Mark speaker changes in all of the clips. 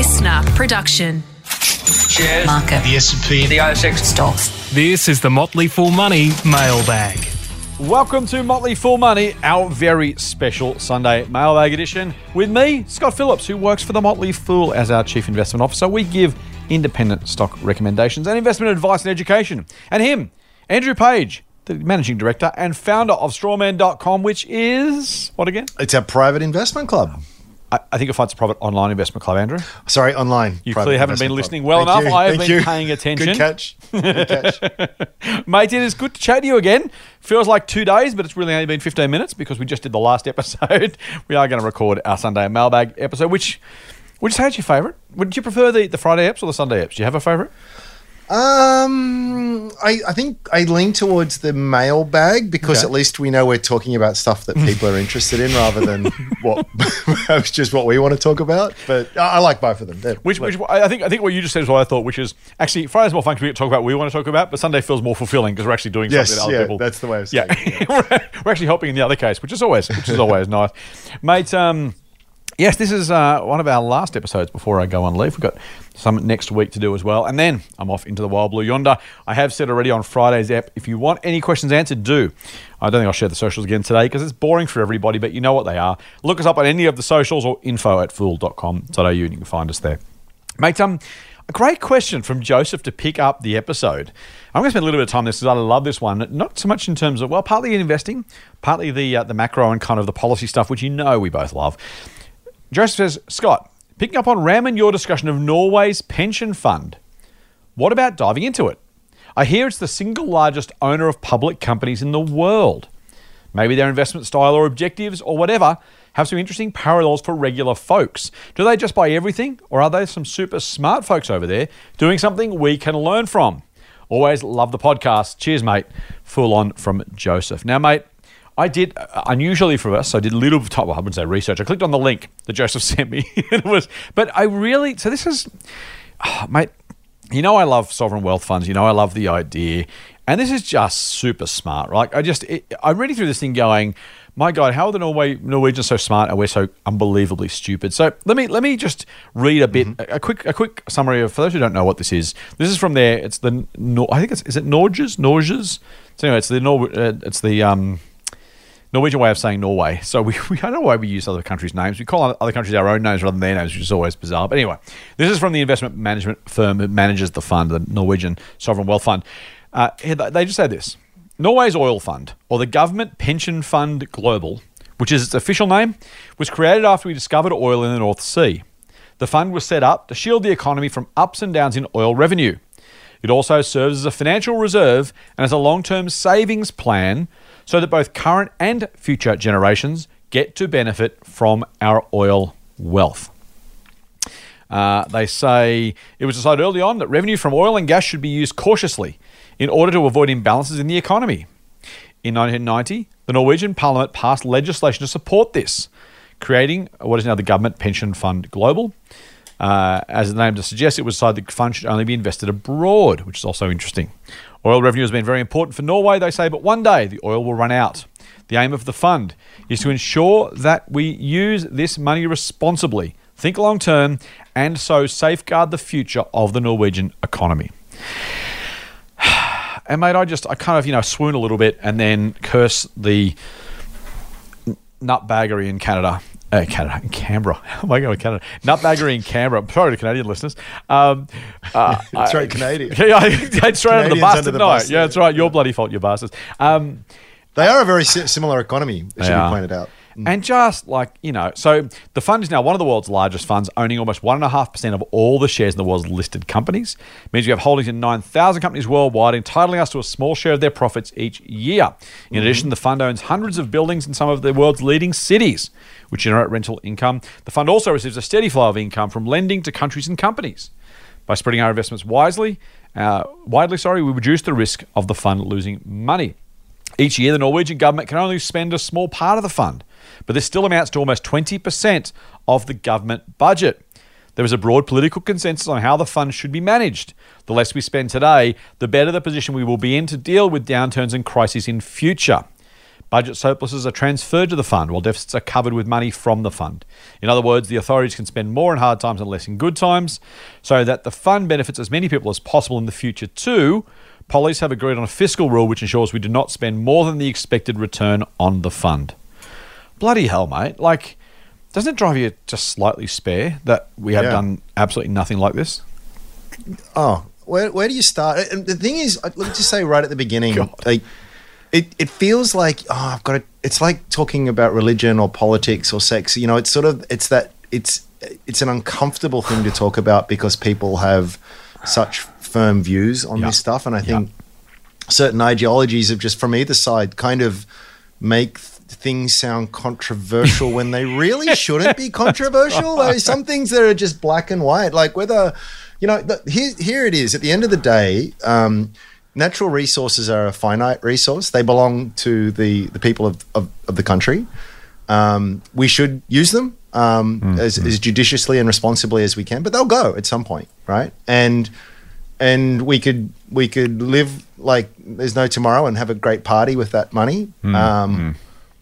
Speaker 1: listener production.
Speaker 2: Shares.
Speaker 3: Market.
Speaker 2: The S&P. The ASX.
Speaker 3: Stocks.
Speaker 4: This is the Motley Fool Money mailbag.
Speaker 5: Welcome to Motley Fool Money, our very special Sunday mailbag edition. With me, Scott Phillips, who works for the Motley Fool as our Chief Investment Officer. We give independent stock recommendations and investment advice and education. And him, Andrew Page, the Managing Director and founder of strawman.com, which is what again?
Speaker 6: It's a private investment club.
Speaker 5: I, I think you'll find it's a private online investment club, Andrew.
Speaker 6: Sorry, online.
Speaker 5: You clearly haven't been listening
Speaker 6: club.
Speaker 5: well
Speaker 6: Thank
Speaker 5: enough.
Speaker 6: you,
Speaker 5: I have
Speaker 6: thank
Speaker 5: been
Speaker 6: you.
Speaker 5: paying attention.
Speaker 6: Good catch. Good catch.
Speaker 5: Mate, it is good to chat to you again. Feels like two days, but it's really only been 15 minutes because we just did the last episode. we are going to record our Sunday mailbag episode, which, would you say it's your favourite? Would you prefer the, the Friday apps or the Sunday apps? Do you have a favourite?
Speaker 6: Um, I, I think I lean towards the mailbag because
Speaker 5: Okay.
Speaker 6: at least we know we're talking about stuff that people are interested in rather than what just what we want to talk about. But I, I like both of them. They're-
Speaker 5: Which, which I think I think what you just said is what I thought, which is actually Friday's more fun because we get to talk about what we want to talk about, but Sunday feels more fulfilling because we're actually doing
Speaker 6: Yes,
Speaker 5: something that
Speaker 6: yeah,
Speaker 5: people.
Speaker 6: that's the way of
Speaker 5: yeah.
Speaker 6: saying
Speaker 5: we're we're actually helping in the other case, which is always which is always nice, mate. Um, yes, this is uh, one of our last episodes before I go on leave. We've got some next week to do as well, and then I'm off into the wild blue yonder. I have said already on Friday's app, if you want any questions answered, do. I don't think I'll share the socials again today because it's boring for everybody, but you know what they are. Look us up on any of the socials or info at fool.com.au and you can find us there. Mate, um, a great question from Joseph to pick up the episode. I'm going to spend a little bit of time on this because I love this one. Not so much in terms of, well, partly in investing, partly the, uh, the macro and kind of the policy stuff, which you know we both love. Joseph says, Scott, picking up on Ram and your discussion of Norway's pension fund, what about diving into it? I hear it's the single largest owner of public companies in the world. Maybe their investment style or objectives or whatever have some interesting parallels for regular folks. Do they just buy everything, or are they some super smart folks over there doing something we can learn from? Always love the podcast. Cheers, mate. Full on from Joseph. Now, mate, I did uh, unusually for us. I did a little. Well, I wouldn't say research. I clicked on the link that Joseph sent me. it was, but I really. So this is, oh, mate. You know I love sovereign wealth funds. You know I love the idea, and this is just super smart. Right? I just it, I'm reading through this thing, going, my God, how are the Norway Norwegians so smart and we're so unbelievably stupid? So let me let me just read a bit, a, a quick a quick summary of for those who don't know what this is. This is from there. It's the I think it's is it Norges Norges. So anyway, it's the Nor- uh, it's the um. Norwegian way of saying Norway. So we, we I don't know why we use other countries' names. We call other countries our own names rather than their names, which is always bizarre. But anyway, this is from the investment management firm that manages the fund, the Norwegian Sovereign Wealth Fund. Uh, they just say this Norway's oil fund, or the Government Pension Fund Global, which is its official name, was created after we discovered oil in the North Sea. The fund was set up to shield the economy from ups and downs in oil revenue. It also serves as a financial reserve and as a long term savings plan so that both current and future generations get to benefit from our oil wealth. Uh, they say it was decided early on that revenue from oil and gas should be used cautiously in order to avoid imbalances in the economy. In 1990, the Norwegian Parliament passed legislation to support this, creating what is now the Government Pension Fund Global. Uh, as the name suggests, it was decided the fund should only be invested abroad, which is also interesting. Oil revenue has been very important for Norway, they say, but one day the oil will run out. The aim of the fund is to ensure that we use this money responsibly, think long term, and so safeguard the future of the Norwegian economy. And mate, I just I kind of you know swoon a little bit and then curse the nutbaggery in Canada. Uh, Canada, in Canberra. I going to Canada? Nutbaggery in Canberra. Sorry to Canadian listeners. Um, uh,
Speaker 6: That's right, Canadian.
Speaker 5: Yeah, I, I straight under the
Speaker 6: Canadians
Speaker 5: bus,
Speaker 6: under the bus,
Speaker 5: Yeah,
Speaker 6: yeah.
Speaker 5: that's right. Your bloody fault, you bastards. Um,
Speaker 6: They are a very si- similar economy, it should be pointed out.
Speaker 5: And just like, you know, so the fund is now one of the world's largest funds, owning almost 1.5% of all the shares in the world's listed companies. It means we have holdings in 9,000 companies worldwide, entitling us to a small share of their profits each year. In addition, the fund owns hundreds of buildings in some of the world's leading cities, which generate rental income. The fund also receives a steady flow of income from lending to countries and companies. By spreading our investments wisely, uh, widely, sorry, we reduce the risk of the fund losing money. Each year, the Norwegian government can only spend a small part of the fund, but this still amounts to almost 20% of the government budget. There is a broad political consensus on how the fund should be managed. The less we spend today, the better the position we will be in to deal with downturns and crises in future. Budget surpluses are transferred to the fund, while deficits are covered with money from the fund. In other words, the authorities can spend more in hard times and less in good times, so that the fund benefits as many people as possible in the future too. Police have agreed on a fiscal rule which ensures we do not spend more than the expected return on the fund. Bloody hell, mate! Like, doesn't it drive you just slightly spare that we have
Speaker 6: Yeah.
Speaker 5: done absolutely nothing like this?
Speaker 6: Oh, where, where do you start? And the thing is, let me just say right at the beginning, like, it, it feels like oh, I've got to. It's like talking about religion or politics or sex. You know, it's sort of it's that it's it's an uncomfortable thing to talk about because people have such firm views on
Speaker 5: Yeah.
Speaker 6: this stuff, and I think certain ideologies of just from either side kind of make things sound controversial when they really shouldn't be controversial. There's some things that are just black and white, like whether you know. The, here, here it is. At the end of the day. Um, Natural resources are a finite resource. They belong to the, the people of, of, of the country. Um, we should use them um, as, as judiciously and responsibly as we can, but they'll go at some point, right? And and we could we could live like there's no tomorrow and have a great party with that money. Um,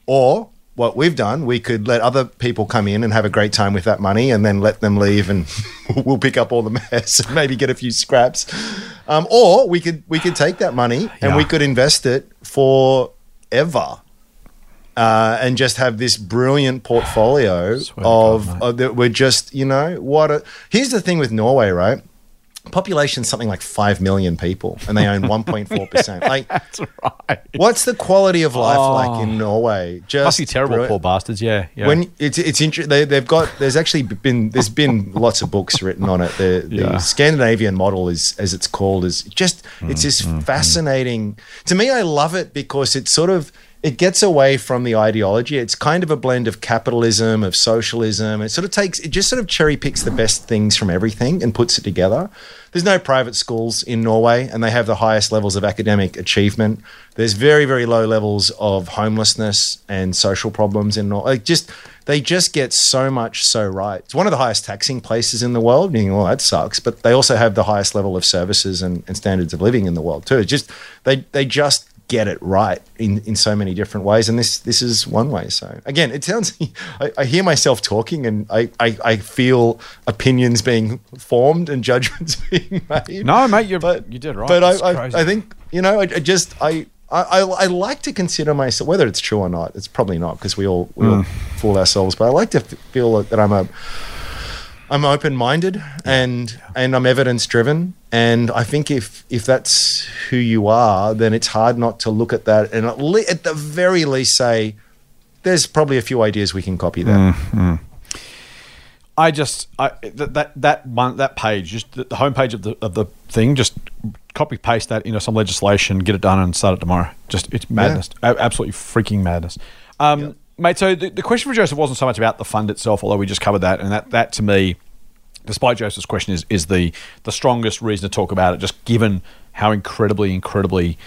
Speaker 6: Or what we've done, we could let other people come in and have a great time with that money, and then let them leave, and we'll pick up all the mess and maybe get a few scraps. Um, or we could we could take that money and we could invest it forever. Uh, and just have this brilliant portfolio of,
Speaker 5: God,
Speaker 6: of that we're just you know what a, here's the thing with Norway right population something like 5 million people and they own 1.4% like
Speaker 5: That's right.
Speaker 6: what's the quality of life
Speaker 5: Oh.
Speaker 6: like in Norway just
Speaker 5: Must be terrible, poor bastards. Yeah, yeah.
Speaker 6: when it's it's interesting they, they've got there's actually been there's been lots of books written on it the, the
Speaker 5: Yeah.
Speaker 6: Scandinavian model is as it's called is just
Speaker 5: Mm,
Speaker 6: it's this fascinating to me I love it because it's sort of it gets away from the ideology it's kind of a blend of capitalism of socialism it sort of takes it just sort of cherry picks the best things from everything and puts it together there's no private schools in Norway and they have the highest levels of academic achievement there's very very low levels of homelessness and social problems in Norway like just they just get so much so right. It's one of the highest taxing places in the world. Meaning, well, that sucks. But they also have the highest level of services and, and standards of living in the world too. It's just they they just get it right in, in so many different ways, and this this is one way. So again, it sounds. I, I hear myself talking, and I, I I feel opinions being formed and judgments being made.
Speaker 5: no, mate, you
Speaker 6: But
Speaker 5: you did right.
Speaker 6: But I, I. I think you know I, I just I, I I like to consider myself whether it's true or not. It's probably not because we all we all hmm. fool ourselves. But I like to feel that I'm a I'm open minded and and I'm evidence driven. And I think if if that's who you are, then it's hard not to look at that and at, le- at the very least say. There's probably a few ideas we can copy there.
Speaker 5: I just I that that that one that page just the, homepage of the of the thing just copy paste that into some legislation, get it done, and start it tomorrow. Just it's madness, A- absolutely freaking madness. Um, Mate, so the, the question for Joseph wasn't so much about the fund itself, although we just covered that, and that that to me, despite Joseph's question, is is the the strongest reason to talk about it, just given how incredibly incredibly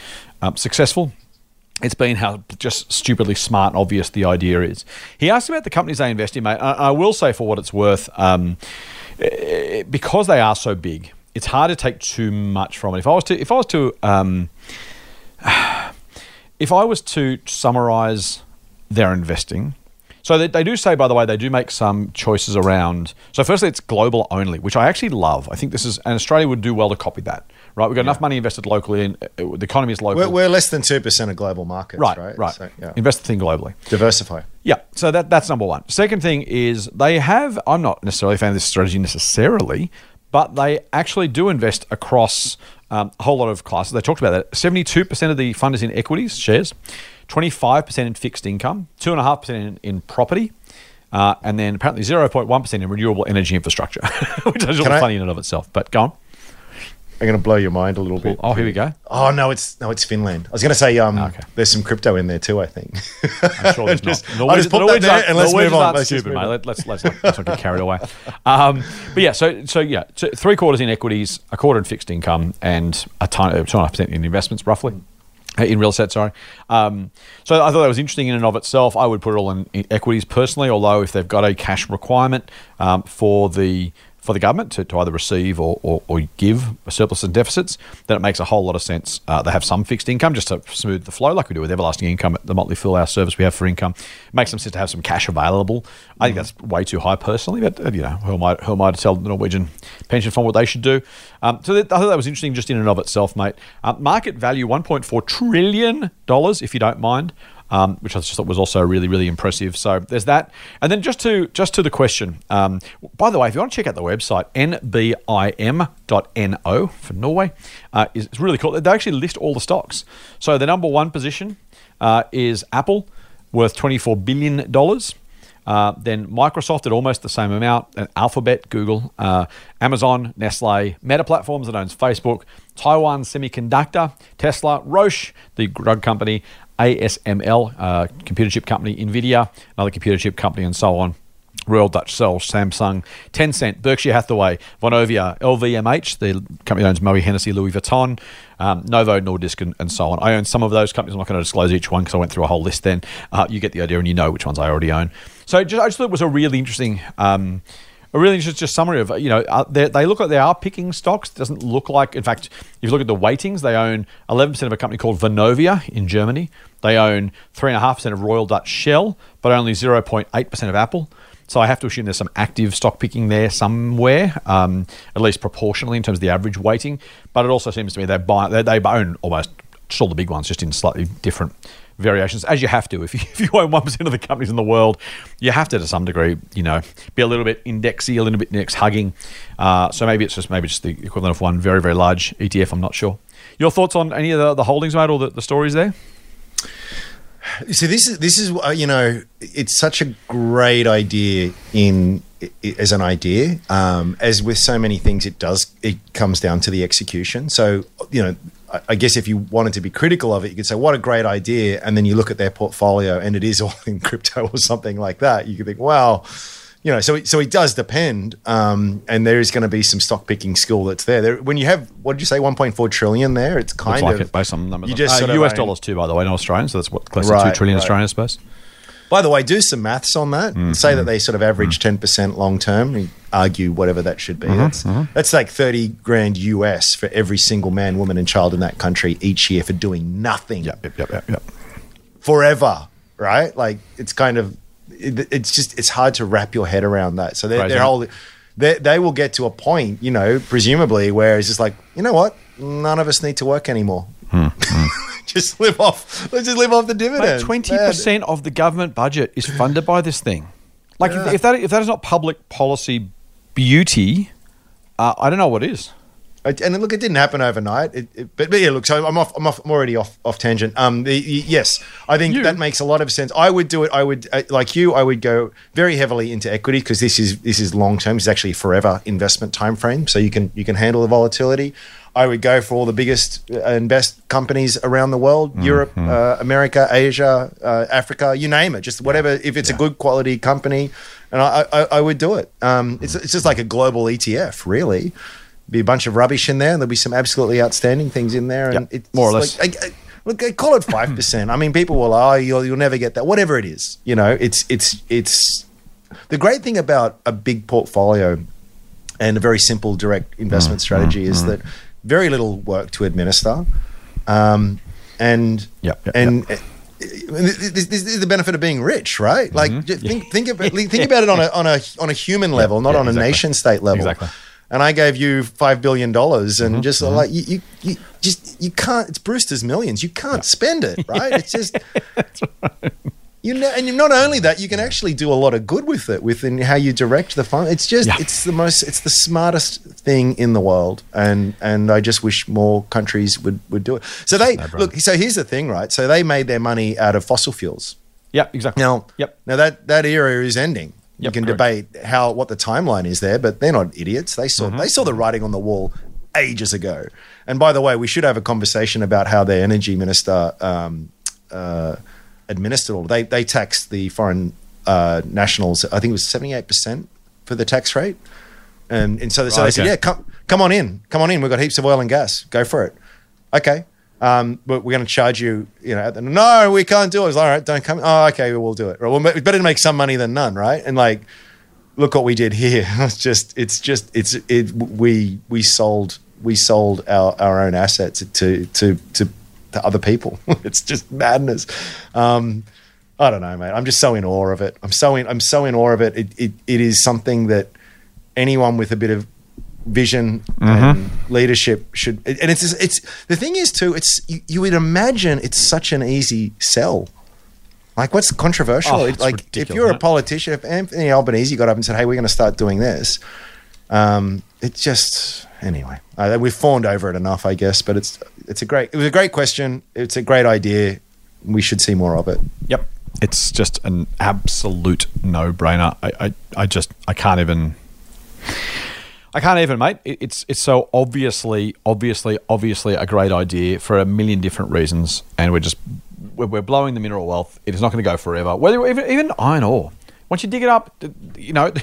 Speaker 5: um, successful it's been how just stupidly smart and obvious the idea is. He asked about the companies they invest in, mate. I, I will say, for what it's worth, um, eh, because they are so big, it's hard to take too much from it. If I was to, if I was to, um, if I was to summarize their investing, so they, they do say, by the way, they do make some choices around. So, firstly, it's global only, which I actually love. I think this is, and Australia would do well to copy that, right? We've got enough money invested locally, and uh, the economy is local.
Speaker 6: We're, we're less than two percent of global markets,
Speaker 5: right,
Speaker 6: right?
Speaker 5: right.
Speaker 6: So, yeah.
Speaker 5: Invest the thing globally.
Speaker 6: Diversify.
Speaker 5: Yeah, so that that's number one. Second thing is they have. I'm not necessarily a fan of this strategy necessarily, but they actually do invest across um, a whole lot of classes. They talked about that. Seventy-two percent of the fund is in equities shares, twenty-five percent in fixed income, two and a half percent in property. Uh, and then apparently 0.1% in renewable energy infrastructure, which is
Speaker 6: I-
Speaker 5: funny in and of itself. But go on.
Speaker 6: I'm going to blow your mind a little bit.
Speaker 5: Oh, here we go.
Speaker 6: Oh no, it's no, it's Finland. I was going to say um,
Speaker 5: Okay.
Speaker 6: there's some crypto in there too. I think.
Speaker 5: I'm sure there's
Speaker 6: Just-
Speaker 5: not.
Speaker 6: I'll just put that there and let's
Speaker 5: Norwegians
Speaker 6: move on. Let's
Speaker 5: stupid, mate. Let, let's let's not, let's not get carried away. Um, but yeah, so so yeah, so three quarters in equities, a quarter in fixed income, and a ton, two and a half percent in investments, roughly. Uh, In real estate, sorry. Um, so I thought that was interesting in and of itself. I would put it all in, in equities personally, although if they've got a cash requirement um, for the for the government to, to either receive or, or, or give surplus and deficits, then it makes a whole lot of sense. Uh, they have some fixed income just to smooth the flow, like we do with everlasting income at the Motley Fool, our service we have for income. It makes some sense to have some cash available. I think that's way too high personally, but uh, you know, who am I, who am I to tell the Norwegian pension fund what they should do? Um, so that, I thought that was interesting just in and of itself, mate. Uh, market value $1.4 trillion, if you don't mind um, which I just thought was also really, really impressive. So there's that. And then just to just to the question. Um, by the way, if you want to check out the website, nbim.no for Norway, uh, is it's really cool. They actually list all the stocks. So the number one position uh, is Apple, worth $24 billion. Uh, then Microsoft at almost the same amount, and Alphabet, Google, uh, Amazon, Nestle, Meta Platforms that owns Facebook, Taiwan Semiconductor, Tesla, Roche, the drug company, ASML, uh, computer chip company, Nvidia, another computer chip company, and so on. Royal Dutch Shell, Samsung, Tencent, Berkshire Hathaway, Vonovia, LVMH, the company owns Moët Hennessy, Louis Vuitton, um, Novo Nordisk, and, and, so on. I own some of those companies. I'm not going to disclose each one because I went through a whole list then. Uh, you get the idea and you know which ones I already own. So just, I just thought it was a really interesting. Um, a really interesting summary of you know uh, they look like they are picking stocks. It doesn't look like, in fact, if you look at the weightings, they own 11% of a company called Vonovia in Germany. They own 3.5% of Royal Dutch Shell, but only 0.8% of Apple. So I have to assume there's some active stock picking there somewhere, um, at least proportionally in terms of the average weighting. But it also seems to me they buy they, they own almost all the big ones, just in slightly different variations, as you have to. If you, if you own one percent of the companies in the world, you have to, to some degree, you know, be a little bit indexy, a little bit index hugging. Uh, so maybe it's just maybe just the equivalent of one very very large ETF. I'm not sure. Your thoughts on any of the, the holdings, mate, or the, the stories there?
Speaker 6: So this is this is uh, you know it's such a great idea in as an idea. Um, as with so many things, it does it comes down to the execution. So you know, I, guess if you wanted to be critical of it, you could say what a great idea, and then you look at their portfolio and it is all in crypto or something like that. You could think, wow you know, so it, so it does depend, um, and there is going to be some stock picking skill that's there. there. When you have, what did you say, one point four trillion there? It's kind
Speaker 5: like
Speaker 6: of
Speaker 5: it based on numbers.
Speaker 6: You just
Speaker 5: uh, US dollars too, by the way, not Australian. So that's what close to two trillion
Speaker 6: right.
Speaker 5: Australian, I suppose.
Speaker 6: By the way, do some maths on that.
Speaker 5: Mm-hmm.
Speaker 6: Say that they sort of average ten percent long term. Argue whatever that should be.
Speaker 5: Mm-hmm,
Speaker 6: That's that's like thirty grand US for every single man, woman, and child in that country each year for doing nothing
Speaker 5: Yep, yep, yep, yep, yep.
Speaker 6: forever. Right? Like it's kind of it, it's just it's hard to wrap your head around that. So they're, they're whole, they they will get to a point, you know, presumably where it's just like, you know what, none of us need to work anymore.
Speaker 5: Hmm,
Speaker 6: just live off. Let's just live off the dividends.
Speaker 5: Twenty percent of the government budget is funded by this thing. Like if, if that if that is not public policy beauty, uh, I don't know what is.
Speaker 6: And look, it didn't happen overnight. It, it, but, but yeah, look, so I'm off. I'm off. I'm already off off tangent. Um, the, yes, I think
Speaker 5: You-
Speaker 6: that makes a lot of sense. I would do it. I would uh, like you. I would go very heavily into equity because this is this is long term. It's actually a forever investment time frame, so you can you can handle the volatility. I would go for all the biggest uh, and best companies around the world: Europe, uh, America, Asia, uh, Africa, you name it. Just whatever. If it's a good quality company, and I, I, I would do it. Um, it's it's just like a global ETF, really be a bunch of rubbish in there, and there'll be some absolutely outstanding things in there. And
Speaker 5: Yep,
Speaker 6: it's
Speaker 5: more or
Speaker 6: like-
Speaker 5: less.
Speaker 6: I, I, look, I call it five percent. I mean, people will, oh, you'll, you'll never get that. Whatever it is, you know, it's it's it's the great thing about a big portfolio and a very simple direct investment
Speaker 5: Mm,
Speaker 6: strategy is that very little work to administer, um, and
Speaker 5: Yep, yep,
Speaker 6: and. uh, This, is the benefit of being rich, right? Like,
Speaker 5: Mm-hmm.
Speaker 6: think think about think about it on a on a on a human level, not
Speaker 5: yeah,
Speaker 6: on a nation state level.
Speaker 5: Exactly.
Speaker 6: And I gave you five billion dollars,
Speaker 5: Mm-hmm,
Speaker 6: and just like you, you, you, just you can't. It's Brewster's millions. You can't spend it, right? It's just you know, and not only that, you can actually do a lot of good with it within how you direct the fund. It's just
Speaker 5: Yeah.
Speaker 6: it's the most it's the smartest thing in the world, and and I just wish more countries would would do it. So they
Speaker 5: No-brainer.
Speaker 6: look. So here's the thing, right? So they made their money out of fossil fuels.
Speaker 5: Yep, exactly.
Speaker 6: Now,
Speaker 5: Yep.
Speaker 6: now that that era is ending. you can
Speaker 5: correct.
Speaker 6: debate how what the timeline is there, but they're not idiots. They
Speaker 5: Mm-hmm.
Speaker 6: saw they saw the writing on the wall ages ago. And by the way, we should have a conversation about how their energy minister um, uh, administered all. They they taxed the foreign uh, nationals. I think it was seventy eight percent for the tax rate. And, and so, so
Speaker 5: Right,
Speaker 6: they said,
Speaker 5: okay.
Speaker 6: yeah, come, come on in. Come on in. We've got heaps of oil and gas. Go for it. Okay. Um, but we're going to charge you, you know, no, we can't do it. It's all right, don't come. Oh, okay, we'll do it. Well, it's better to make some money than none, right? And like, look what we did here. It's just, it's just, it's, it. We we sold we sold our, our own assets to to to, to other people. it's just madness. Um, I don't know, mate. I'm just so in awe of it. I'm so in, I'm so in awe of it. It, it. it is something that anyone with a bit of vision and leadership should. And it's it's the thing is too. It's you, you would imagine it's such an easy sell. Like what's controversial?
Speaker 5: Oh,
Speaker 6: It- like if you're a politician, if Anthony Albanese got up and said, "Hey, we're going to start doing this," um, it just anyway. Uh, we've fawned over it enough, I guess. But it's it's a great. It was a great question. It's a great idea. We should see more of it.
Speaker 5: Yep. It's just an absolute no-brainer. I, I, I just I can't even I can't even, mate. It's it's so obviously, obviously, obviously a great idea for a million different reasons, and we're just we're, we're blowing the mineral wealth. It is not going to go forever. Whether even, even iron ore, once you dig it up, you know,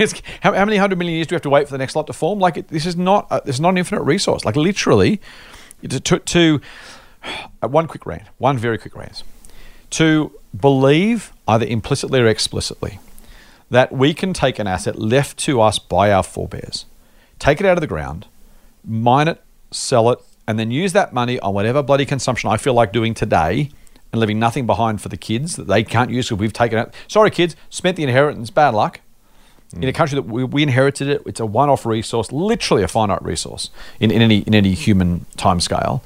Speaker 5: how, many hundred million years do we have to wait for the next lot to form? Like this is not a, this is not an infinite resource. Like literally, to, to, to uh, one quick rant, one very quick rant, to believe either implicitly or explicitly that we can take an asset left to us by our forebears, take it out of the ground, mine it, sell it, and then use that money on whatever bloody consumption I feel like doing today and leaving nothing behind for the kids that they can't use because we've taken it. Sorry, kids, spent the inheritance, bad luck. In a mm. country that we, we inherited it, it's a one-off resource, literally a finite resource in, in any in any human time scale.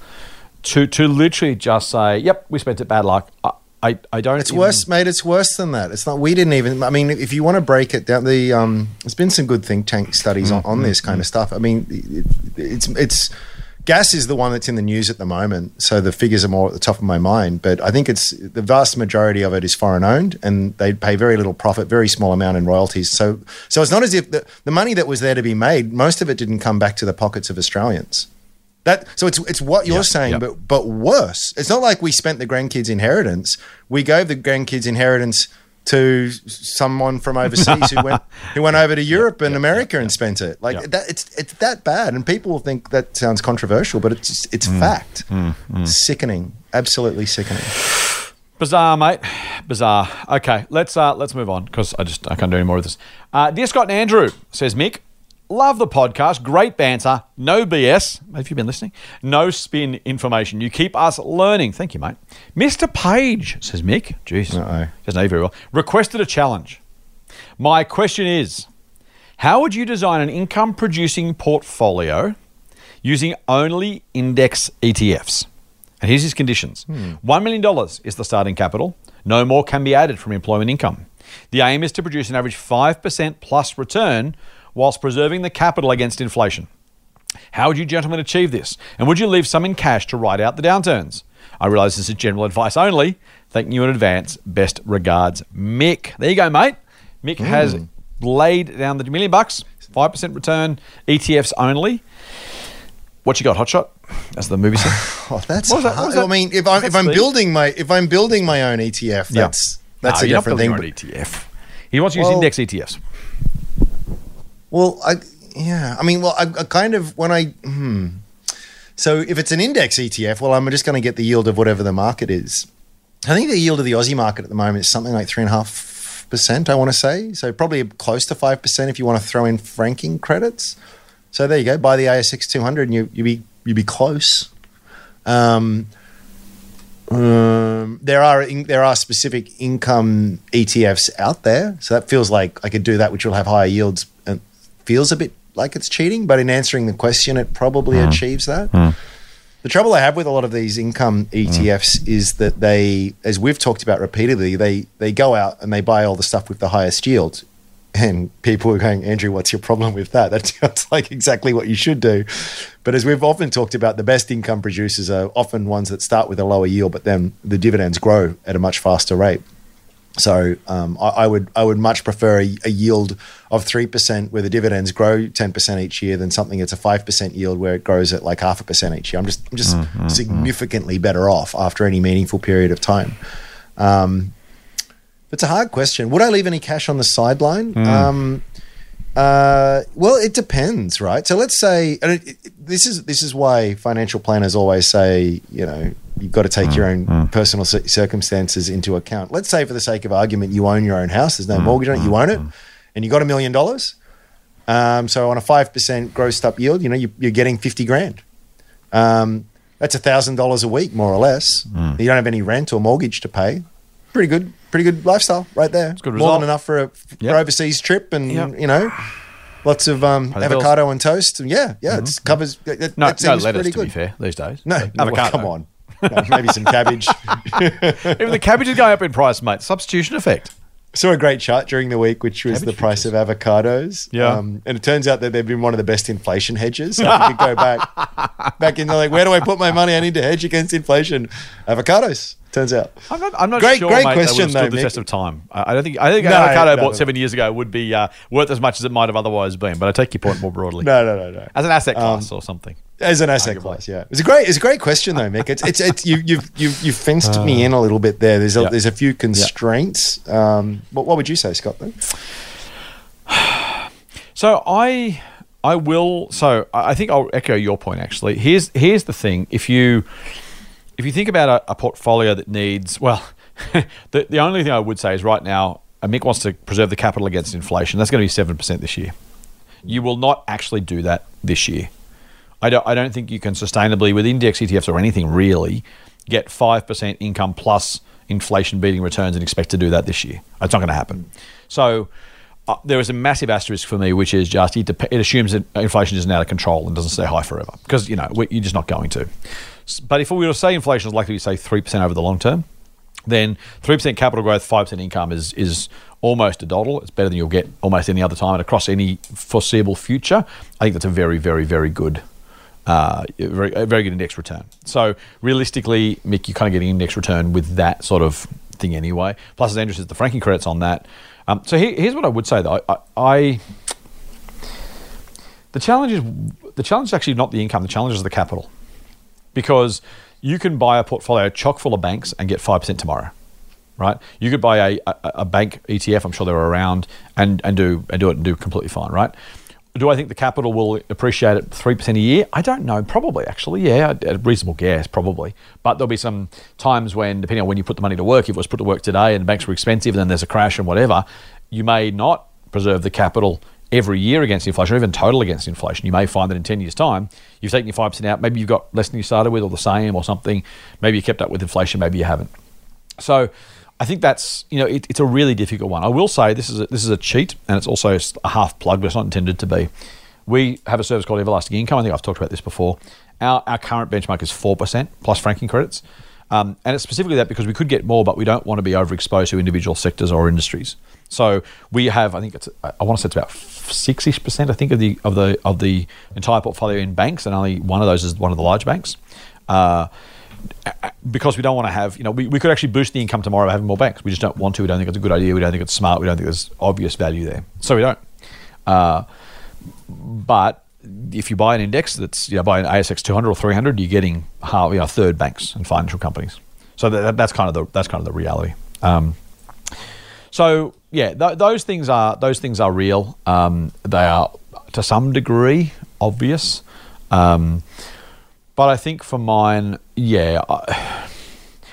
Speaker 5: To to literally just say, "Yep, we spent it, bad luck." I I, I don't.
Speaker 6: It's
Speaker 5: even-
Speaker 6: worse, mate. It's worse than that. It's not. We didn't even. I mean, if you want to break it down, the um, there's been some good think tank studies mm, on, on mm, this kind of stuff. I mean, it, it's it's gas is the one that's in the news at the moment, so the figures are more at the top of my mind. But I think it's the vast majority of it is foreign owned, and they pay very little profit, very small amount in royalties. So so it's not as if the, the money that was there to be made, most of it didn't come back to the pockets of Australians. That so it's it's what you're
Speaker 5: Yeah,
Speaker 6: saying,
Speaker 5: yeah.
Speaker 6: but but worse. It's not like we spent the grandkids' inheritance. We gave the grandkids' inheritance to someone from overseas who went who went over to Europe and America and spent it. Like that, it's it's that bad, and people will think that sounds controversial, but it's it's
Speaker 5: Mm.
Speaker 6: fact. Sickening, absolutely sickening.
Speaker 5: Bizarre, mate. Bizarre. Okay, let's uh, let's move on because I just I can't do any more of this. Uh, Dear Scott and Andrew says Mick, love the podcast. Great banter. No BS. Have you been listening? No spin information. You keep us learning. Thank you, mate. Mr. Page says Mick. Jeez,
Speaker 6: Uh-oh.
Speaker 5: doesn't know you very well. Requested a challenge. My question is, how would you design an income producing portfolio using only index ETFs? And here's his conditions hmm. $1 million is the starting capital. No more can be added from employment income. The aim is to produce an average 5% plus return whilst preserving the capital against inflation. How would you gentlemen achieve this? And would you leave some in cash to ride out the downturns? I realize this is general advice only. Thanking you in advance. Best regards, Mick. There you go, mate. Mick hmm. has laid down the million bucks, 5% return, ETFs only. What you got, Hotshot? That's the movie set.
Speaker 6: Oh, that's.
Speaker 5: What was that- what was that-
Speaker 6: I mean, if I'm if I'm
Speaker 5: Steve?
Speaker 6: building my if I'm building my own ETF, that's that's
Speaker 5: No,
Speaker 6: a
Speaker 5: you're not
Speaker 6: different thing.
Speaker 5: building your own ETF. He wants to use
Speaker 6: Well-
Speaker 5: index ETFs.
Speaker 6: Well, I yeah, I mean, well, I, I kind of when I hmm. So if it's an index ETF, well, I'm just going to get the yield of whatever the market is. I think the yield of the Aussie market at the moment is something like three and a half percent. I want to say so, probably close to five percent if you want to throw in franking credits. So there you go. Buy the ASX 200, and you you be you be close. Um, um, there are in, there are specific income ETFs out there, so that feels like I could do that, which will have higher yields. And feels a bit like it's cheating, but in answering the question, it probably hmm. achieves that. Hmm. The trouble I have with a lot of these income ETFs is that they, as we've talked about repeatedly, they they go out and they buy all the stuff with the highest yield. And people are going, Andrew, what's your problem with that? That sounds like exactly what you should do. But as we've often talked about, the best income producers are often ones that start with a lower yield, but then the dividends grow at a much faster rate. So um, I, I would I would much prefer a, a yield of three percent where the dividends grow ten percent each year than something that's a five percent yield where it grows at like half a percent each year. I'm just I'm just significantly better off after any meaningful period of time. Um, it's a hard question. Would I leave any cash on the sideline? Um, uh, well, it depends, right? So let's say it, it- this is this is why financial planners always say, you know, you've got to take your own personal cir- circumstances into account. Let's say, for the sake of argument, you own your own house. There's no mortgage on it. You own it, and you got a million dollars. Um, so on a five percent grossed up yield, you know you, you're getting fifty grand. Um, that's a thousand dollars a week, more or less.
Speaker 5: Hmm.
Speaker 6: You don't have any rent or mortgage to pay. Pretty good, pretty good lifestyle right there.
Speaker 5: It's good
Speaker 6: more
Speaker 5: result.
Speaker 6: than enough for a for overseas trip, and
Speaker 5: Yep.
Speaker 6: you know, lots of um,
Speaker 5: the bills.
Speaker 6: avocado and toast. Yeah, yeah, it covers.
Speaker 5: Mm-hmm. No, no lettuce, to be fair, these days.
Speaker 6: No,
Speaker 5: avocado.
Speaker 6: come on. No, maybe some cabbage.
Speaker 5: Even the cabbage is going up in price, mate. Substitution effect.
Speaker 6: Saw a great chart during the week, which was
Speaker 5: Cabbage
Speaker 6: the price of avocados.
Speaker 5: Yeah.
Speaker 6: Um, and it turns out that they've been one of the best inflation hedges. So if you could go back, back in, like, where do I put my money? I need to hedge against inflation. Avocados, turns out.
Speaker 5: I'm not, I'm not
Speaker 6: Great-
Speaker 5: sure,
Speaker 6: great
Speaker 5: mate,
Speaker 6: question, though,
Speaker 5: the
Speaker 6: Mick.
Speaker 5: test of time. I I don't think. I think
Speaker 6: No,
Speaker 5: avocado
Speaker 6: no,
Speaker 5: bought
Speaker 6: no.
Speaker 5: seven years ago would be uh, worth as much as it might have otherwise been. But I take your point more broadly.
Speaker 6: No, no, no, no.
Speaker 5: As an asset class or something.
Speaker 6: As an asset
Speaker 5: Arguably.
Speaker 6: class, yeah. It's a great, it's a great question though, Mick. It's, it's, it's you, you've, you've, you've fenced me in a little bit there. There's a,
Speaker 5: Uh, Yeah.
Speaker 6: there's a few constraints. Um, what, what would you say, Scott? Then?
Speaker 5: So I I will so I think I'll echo your point actually. Here's here's the thing. If you if you think about a, a portfolio that needs well the, the only thing I would say is right now Mick wants to preserve the capital against inflation. That's going to be seven percent this year. You will not actually do that this year. I don't, I don't think you can sustainably, with index ETFs or anything really, get 5% income plus inflation beating returns and expect to do that this year. It's not going to happen. So uh, there is a massive asterisk for me, which is just it, dep- it assumes that inflation isn't out of control and doesn't stay high forever because, you know, you're just not going to. But if we were to say inflation is likely to be, say 3% over the long term, then 3% capital growth, 5% income is is almost a doddle. It's better than you'll get almost any other time. And across any foreseeable future, I think that's a very, very, very good. Uh, very, very good index return. So realistically, Mick, you're kind of getting index return with that sort of thing anyway. Plus, as Andrew says, the franking credits on that. Um, so here, here's what I would say though. I, I the challenge is the challenge is actually not the income. The challenge is the capital because you can buy a portfolio chock full of banks and get 5% tomorrow right? You could buy a, a, a bank etf i'm sure they're around and, and do and do it and do completely fine right? Do i think the capital will appreciate at 3% a year? I don't know. Probably actually. Yeah a reasonable guess probably. But there'll be some times when depending on when you put the money to work if it was put to work today and banks were expensive and then there's a crash and whatever you may not preserve the capital every year against inflation or even total against inflation. You may find that in 10 years' time, you've taken your 5% out. Maybe you've got less than you started with or the same or something. Maybe you kept up with inflation, maybe you haven't. So I think that's, you know, it, it's a really difficult one. I will say this is a, this is a cheat and it's also a half plug, but it's not intended to be. We have a service called Everlasting Income. I think I've talked about this before. Our, our current benchmark is 4% plus franking credits. Um, and it's specifically that because we could get more, but we don't want to be overexposed to individual sectors or industries. So we have, I think it's, I want to say it's about six-ish percent, I think, of the of the of the entire portfolio in banks, and only one of those is one of the large banks. Uh, because we don't want to have, you know, we, we could actually boost the income tomorrow by having more banks. We just don't want to. We don't think it's a good idea. We don't think it's smart. We don't think there's obvious value there. So we don't. Uh, but if you buy an index that's, you know, buy an ASX 200 or 300, you're getting half, you know, third banks and financial companies. So that, that's kind of the that's kind of the reality. Um, so yeah, th- those things are those things are real. Um, they are to some degree obvious, um, but I think for mine, yeah. I,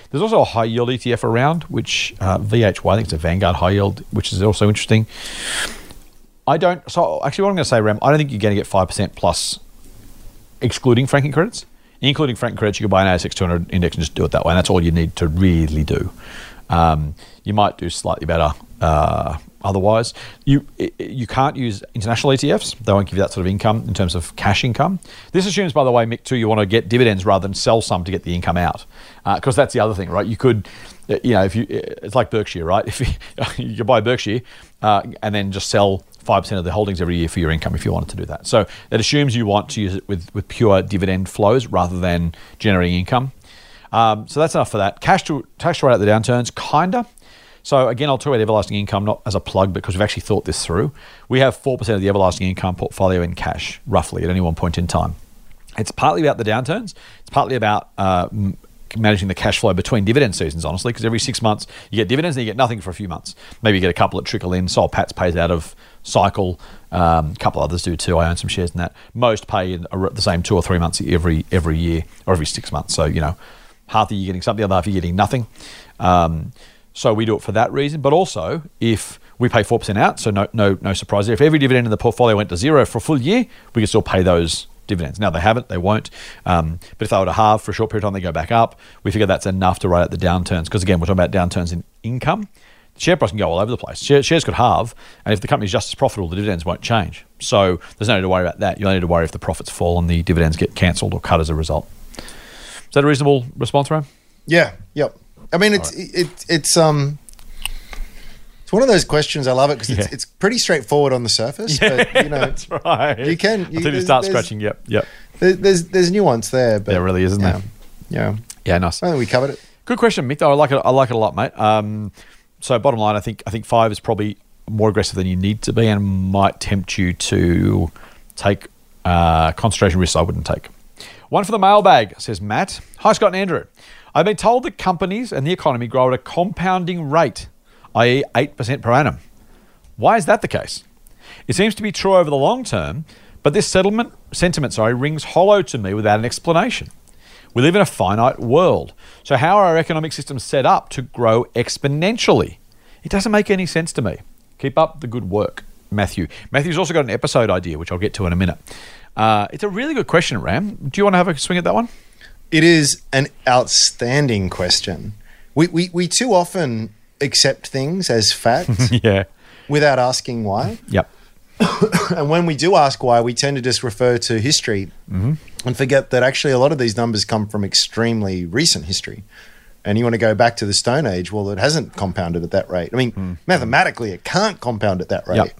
Speaker 5: there's also a high yield ETF around, which uh, VHY, I think it's a Vanguard high yield, which is also interesting. I don't. So actually, what I'm going to say, Rem, I don't think you're going to get five percent plus, excluding franking credits. Including franking credits, you could buy an ASX 200 index and just do it that way. And that's all you need to really do. Um, you might do slightly better uh, otherwise. You you can't use international ETFs; they won't give you that sort of income in terms of cash income. This assumes, by the way, Mick, too, you want to get dividends rather than sell some to get the income out, because that's the other thing, right? You could, you know, if you it's like Berkshire, right? If you, you buy Berkshire uh, and then just sell five percent of the holdings every year for your income if you wanted to do that. So that assumes you want to use it with with pure dividend flows rather than generating income. Um, so that's enough for that. Cash to tax rate out the downturns, kinda. So again, I'll talk about everlasting income not as a plug because we've actually thought this through. We have four percent of the everlasting income portfolio in cash, roughly at any one point in time. It's partly about the downturns. It's partly about uh, managing the cash flow between dividend seasons, honestly, because every six months you get dividends and you get nothing for a few months. Maybe you get a couple that trickle in. Soul Patts pays out of cycle. Um, a couple others do too. I own some shares in that. Most pay in the same two or three months every every year or every six months. So you know, half the year you're getting something, the other half you're getting nothing. Um, So we do it for that reason. But also, if we pay 4% out, so no, no, no surprise there. If every dividend in the portfolio went to zero for a full year, we could still pay those dividends. Now, they haven't, they won't. Um, but if they were to halve for a short period of time, they go back up. We figure that's enough to ride out the downturns. Because again, we're talking about downturns in income. The share price can go all over the place. Share, shares could halve, and if the company's just as profitable, the dividends won't change. So there's no need to worry about that. You only need to worry if the profits fall and the dividends get cancelled or cut as a result. Is that a reasonable response, Ram?
Speaker 6: Yeah. Yep. I mean, it's it, it's um, it's one of those questions. I love it because
Speaker 5: Yeah.
Speaker 6: it's, it's pretty straightforward on the surface. but you know,
Speaker 5: That's right.
Speaker 6: You can- you-
Speaker 5: Until you start scratching. Yep. Yep.
Speaker 6: there, there's there's nuance there. But
Speaker 5: There really is, isn't
Speaker 6: yeah.
Speaker 5: there?
Speaker 6: Yeah.
Speaker 5: Yeah. Nice.
Speaker 6: I think we covered it.
Speaker 5: Good question, Mick. Though I like it. I like it a lot, mate. Um, so bottom line, I think I think five is probably more aggressive than you need to be, and might tempt you to take uh, concentration risks I wouldn't take. One for the mailbag says Matt. Hi Scott and Andrew. I've been told that companies and the economy grow at a compounding rate, i.e., eight percent per annum. Why is that the case? It seems to be true over the long term, but this settlement sentiment, sorry, rings hollow to me without an explanation. We live in a finite world. So how are our economic systems set up to grow exponentially? It doesn't make any sense to me. Keep up the good work, Matthew. Matthew's also got an episode idea, which I'll get to in a minute. Uh, it's a really good question, Ram. Do you want to have a swing at that one?
Speaker 6: It is an outstanding question. We we, we too often accept things as fact
Speaker 5: yeah.
Speaker 6: without asking why.
Speaker 5: Yep.
Speaker 6: And when we do ask why, we tend to just refer to history mm-hmm. and forget that actually a lot of these numbers come from extremely recent history. And you want to go back to the Stone Age? Well, it hasn't compounded at that rate. I mean, mm. mathematically, it can't compound at that rate,
Speaker 5: Yep.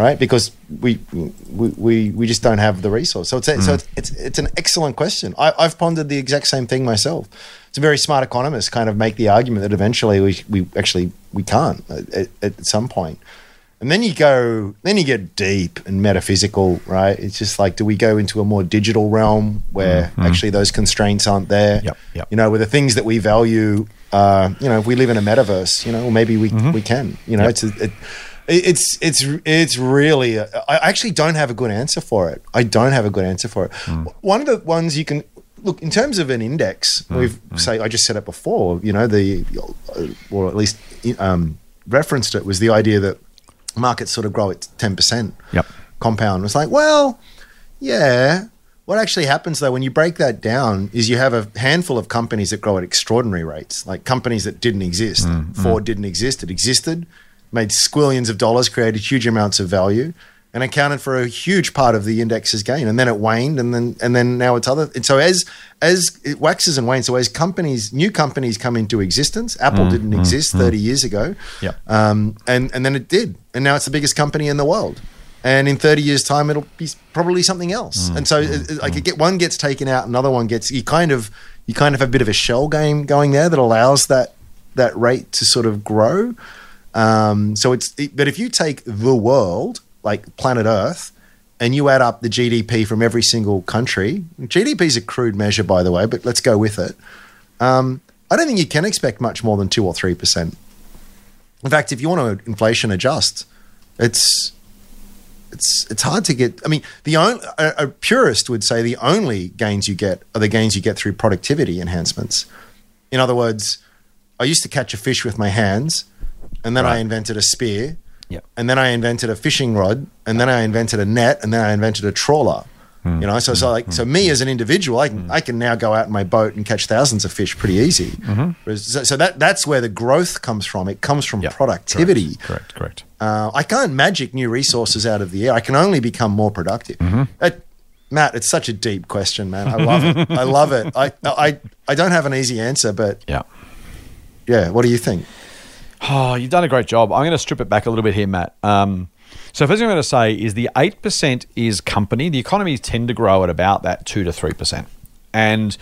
Speaker 6: Right? Because we, we we we just don't have the resource. So it's a, so mm. it's, it's it's an excellent question. I, I've pondered the exact same thing myself. It's a very smart economist kind of make the argument that eventually we we actually we can't at, at some point. And then you go, then you get deep and metaphysical, right? It's just like, do we go into a more digital realm where mm-hmm. Mm-hmm. actually those constraints aren't there?
Speaker 5: Yep, yep.
Speaker 6: You know, with the things that we value, uh, you know, if we live in a metaverse, you know, maybe we mm-hmm. we can. You know, it's a, it, it's it's it's really. A, I actually don't have a good answer for it. I don't have a good answer for it. Hmm. One of the ones you can look in terms of an index. Hmm. We've hmm. say I just said it before. You know, the or at least um, referenced it was the idea that markets sort of grow at 10%
Speaker 5: Yep.
Speaker 6: compound. It's like, well, yeah. What actually happens though when you break that down is you have a handful of companies that grow at extraordinary rates, like companies that didn't exist. Ford didn't exist, it existed, made squillions of dollars, created huge amounts of value, and accounted for a huge part of the index's gain. And then it waned, and then and then now it's other. And so as as it waxes and wanes, so as companies, new companies come into existence, Apple mm, didn't mm, exist mm. thirty years ago.
Speaker 5: Yep.
Speaker 6: Um, and and then it did, and now it's the biggest company in the world. And in thirty years' time, it'll be probably something else. and so, it, it- like, it get one gets taken out, another one gets. You kind of you kind of have a bit of a shell game going there that allows that that rate to sort of grow. Um, so it's it, but if you take the world, like planet Earth, and you add up the GDP from every single country, GDP is a crude measure, by the way, but let's go with it. Um, I don't think you can expect much more than two or three percent. In fact, if you want to inflation adjust, it's it's it's hard to get. I mean, the only, a, a purist would say the only gains you get are the gains you get through productivity enhancements. In other words, I used to catch a fish with my hands, and then I invented a spear,
Speaker 5: Yep.
Speaker 6: and then I invented a fishing rod, and then I invented a net, and then I invented a trawler. Hmm. You know, so so hmm. like so hmm. me as an individual, I can I can now go out in my boat and catch thousands of fish pretty easy. Mm-hmm. Whereas- So, so that that's where the growth comes from. It comes from
Speaker 5: Yep.
Speaker 6: productivity.
Speaker 5: Correct. Correct.
Speaker 6: Uh, I can't magic new resources out of the air. I can only become more productive.
Speaker 5: Mm-hmm.
Speaker 6: It- Matt, it's such a deep question, man. I love it. I love it. I, I, I don't have an easy answer, but
Speaker 5: Yeah.
Speaker 6: yeah, what do you think?
Speaker 5: Oh, you've done a great job. I'm going to strip it back a little bit here, Matt. Um, so first thing I'm going to say is the eight percent is company. The economies tend to grow at about that two to three percent, and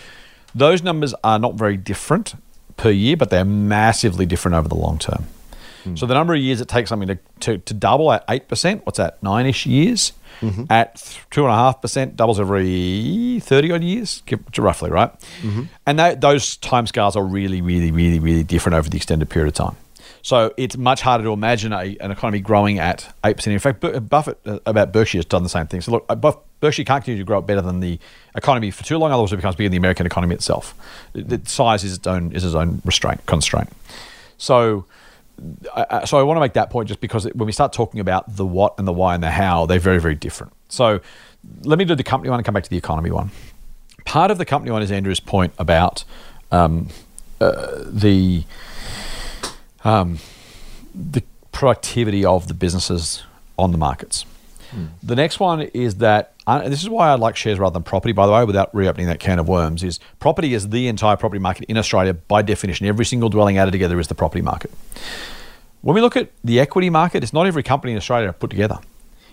Speaker 5: those numbers are not very different per year, but they're massively different over the long term. Hmm. So the number of years it takes something to, to, to double at eight percent, what's that, nine ish years? Mm-hmm. At two and a half percent, doubles every thirty odd years, roughly, right? Mm-hmm. And that, those timescales are really, really, really, really different over the extended period of time. So it's much harder to imagine a, an economy growing at eight percent. In fact, Buffett uh, about Berkshire has done the same thing. So look, uh, Berkshire can't continue to grow better than the economy for too long, otherwise it becomes bigger than the American economy itself. The size is its own is its own restraint constraint. So, I- I- so I want to make that point just because when we start talking about the what and the why and the how, they're very, very different. So, let me do the company one and come back to the economy one. Part of the company one is Andrew's point about um, uh, the um, the productivity of the businesses on the markets. The next one is that, uh, and this is why I like shares rather than property, by the way, without reopening that can of worms, is property is the entire property market in Australia by definition. Every single dwelling added together is the property market. When we look at the equity market, it's not every company in Australia put together.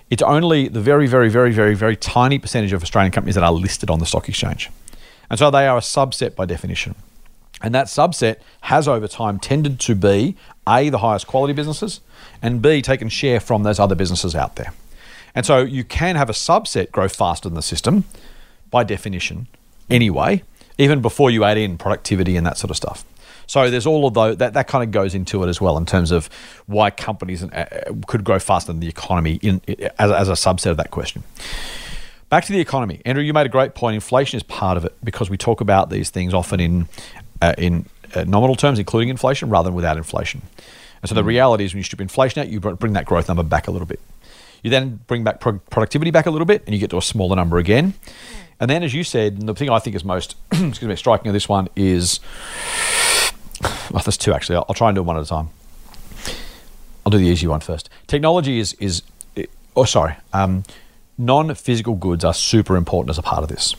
Speaker 5: It's only the very, very, very, very, very tiny percentage of Australian companies that are listed on the stock exchange. And so they are a subset by definition. And that subset has over time tended to be A, the highest quality businesses, and B, taken share from those other businesses out there. And so you can have a subset grow faster than the system by definition anyway, even before you add in productivity and that sort of stuff. So there's all of those, that, that kind of goes into it as well in terms of why companies uh, could grow faster than the economy in, as, as a subset of that question. Back to the economy, Andrew. You made a great point. Inflation is part of it because we talk about these things often in uh, in uh, nominal terms, including inflation, rather than without inflation. And so the reality is, when you strip inflation out, you bring that growth number back a little bit. You then bring back pro- productivity back a little bit, and you get to a smaller number again. And then, as you said, and the thing I think is most excuse me striking of this one is well, there's two actually. I'll, I'll try and do them one at a time. I'll do the easy one first. Technology is is oh sorry, um, non-physical goods are super important as a part of this.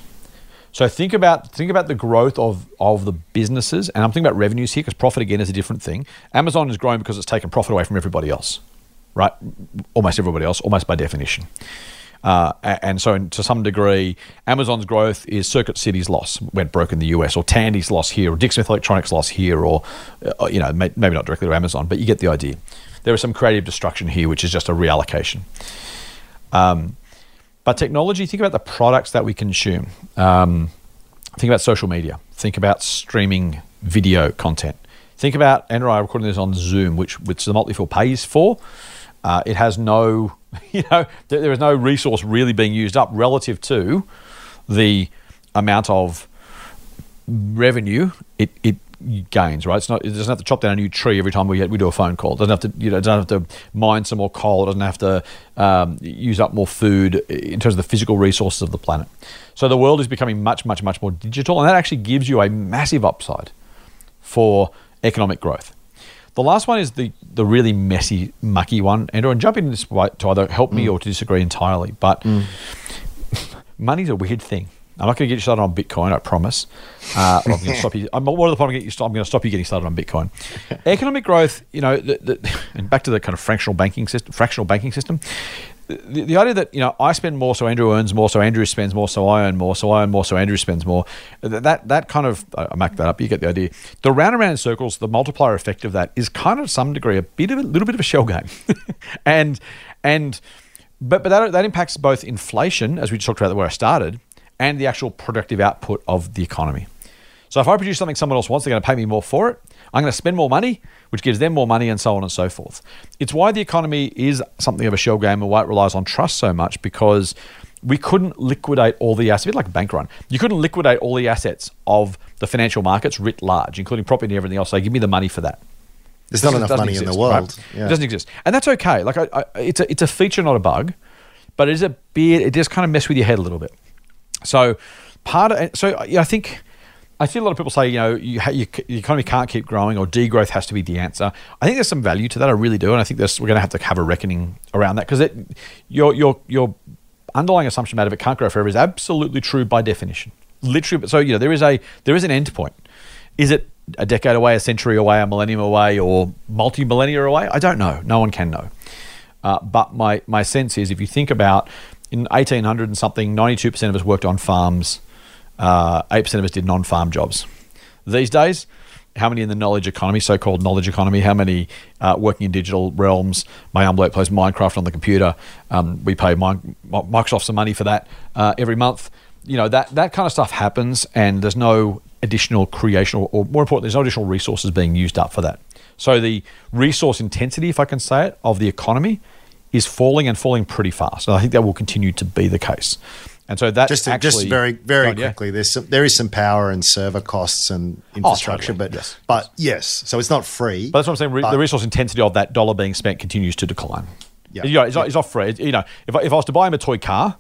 Speaker 5: So think about think about the growth of of the businesses, and I'm thinking about revenues here because profit again is a different thing. Amazon is growing because it's taken profit away from everybody else, right? Almost everybody else, almost by definition. Uh, and so, to some degree, Amazon's growth is Circuit City's loss went broke in the US, or Tandy's loss here, or Dick Smith Electronics loss here, or uh, you know may, maybe not directly to Amazon, but you get the idea. There is some creative destruction here, which is just a reallocation. Um, but technology, think about the products that we consume. Um, think about social media. Think about streaming video content. Think about Andrew and I recording this on Zoom, which which the Motley Fool pays for. Uh, it has no, you know, there, there is no resource really being used up relative to the amount of revenue it, it gains, right? It's not, it doesn't have to chop down a new tree every time we, we do a phone call. It doesn't have to, you know, it doesn't have to mine some more coal. It doesn't have to um, use up more food in terms of the physical resources of the planet. So the world is becoming much, much, much more digital, and that actually gives you a massive upside for economic growth. The last one is the the really messy, mucky one, Andrew. And jump in this way to either help me or to disagree entirely. But money's a weird thing. I'm not going to get you started on Bitcoin, I promise. Uh, I'm going to stop you. I'm, what are the point I'm going to get you? I'm going to stop you getting started on Bitcoin. Economic growth, you know, the, the, and back to the kind of fractional banking system. Fractional banking system. The, the idea that you know I spend more, so Andrew earns more, so Andrew spends more, so I earn more, so I earn more, so Andrew spends more. That that, kind of I mark that up. You get the idea. The round and round in circles, the multiplier effect of that is kind of to some degree a bit of a little bit of a shell game, and and but but that that impacts both inflation, as we just talked about where I started, and the actual productive output of the economy. So if I produce something someone else wants, they're going to pay me more for it. I'm going to spend more money, which gives them more money, and so on and so forth. It's why the economy is something of a shell game and why it relies on trust so much because we couldn't liquidate all the assets, a bit like a bank run. You couldn't liquidate all the assets of the financial markets writ large, including property and everything else. Say, give me the money for that.
Speaker 6: There's not enough money in the world.
Speaker 5: right?
Speaker 6: Yeah.
Speaker 5: It doesn't exist, and that's okay. Like, I, I, it's a it's a feature, not a bug, but it is a bit. It does kind of mess with your head a little bit. So, part of so I think I see a lot of people say, you know, you, you, the economy can't keep growing or degrowth has to be the answer. I think there's some value to that. I really do, and I think there's, we're going to have to have a reckoning around that because your your your underlying assumption about if it can't grow forever is absolutely true by definition. Literally, so you know there is a there is an end point. Is it a decade away, a century away, a millennium away, or multi millennia away? I don't know. No one can know. Uh, but my my sense is, if you think about in 1800 and something, 92 percent of us worked on farms. Uh, Eight percent of us did non-farm jobs. These days, how many in the knowledge economy, so-called knowledge economy? How many uh, working in digital realms? My envelope plays Minecraft on the computer. Um, we pay Mi- Microsoft some money for that uh, every month. You know that that kind of stuff happens, and there's no additional creation, or, or more importantly, there's no additional resources being used up for that. So the resource intensity, if I can say it, of the economy is falling and falling pretty fast. And I think that will continue to be the case. And so that
Speaker 6: just
Speaker 5: actually,
Speaker 6: just very very
Speaker 5: Oh, yeah.
Speaker 6: quickly. There's some, there is some power and server costs and oh, infrastructure,
Speaker 5: totally,
Speaker 6: but
Speaker 5: yes.
Speaker 6: but yes, so it's not free.
Speaker 5: But that's what I'm saying. Re- the resource intensity of that dollar being spent continues to decline.
Speaker 6: Yeah.
Speaker 5: You know, it's, not, it's not free. You know, if I, if I was to buy him a toy car,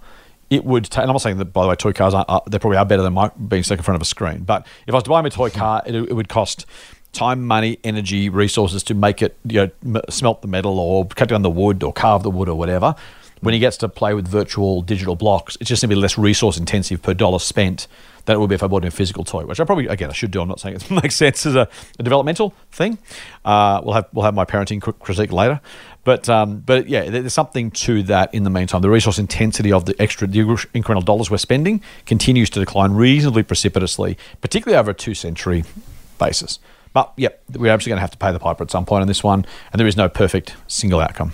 Speaker 5: it would. ta- and I'm not saying that, by the way, toy cars are, are they probably are better than my, being stuck in front of a screen. But if I was to buy him a toy car, it, it would cost time, money, energy, resources to make it. You know, smelt the metal or cut down the wood or carve the wood or whatever. When he gets to play with virtual digital blocks, it's just going to be less resource intensive per dollar spent than it would be if I bought him a physical toy, which I probably again I should do. I'm not saying it makes sense as a, a developmental thing. Uh, we'll have we'll have my parenting critique later, but um, but yeah, there's something to that. In the meantime, the resource intensity of the extra the incremental dollars we're spending continues to decline reasonably precipitously, particularly over a two century basis. But yep, we're actually going to have to pay the piper at some point on this one, and there is no perfect single outcome.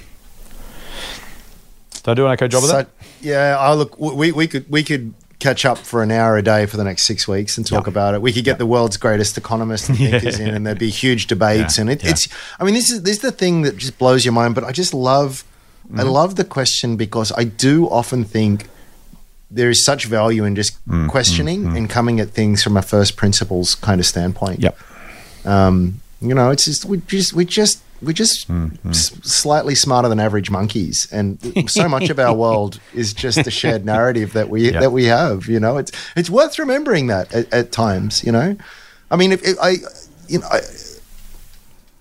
Speaker 5: Did I do an okay job of
Speaker 6: So-
Speaker 5: that?
Speaker 6: yeah, I look. We we could we could catch up for an hour a day for the next six weeks and talk
Speaker 5: Yeah.
Speaker 6: about it. We could get the world's greatest economists and thinkers in, and there'd be huge debates.
Speaker 5: Yeah,
Speaker 6: And it,
Speaker 5: yeah.
Speaker 6: it's. I mean, this is this is the thing that just blows your mind. But I just love.
Speaker 5: Mm-hmm.
Speaker 6: I love the question because I do often think there is such value in just
Speaker 5: Mm,
Speaker 6: questioning and coming at things from a first principles kind of standpoint.
Speaker 5: Yep.
Speaker 6: Um, you know, it's just we just we just we're just s- slightly smarter than average monkeys, and so much of our world is just a shared narrative that we
Speaker 5: Yeah.
Speaker 6: that we have. You know, it's it's worth remembering that at, at times. You know, I mean, if, if I, you know, I,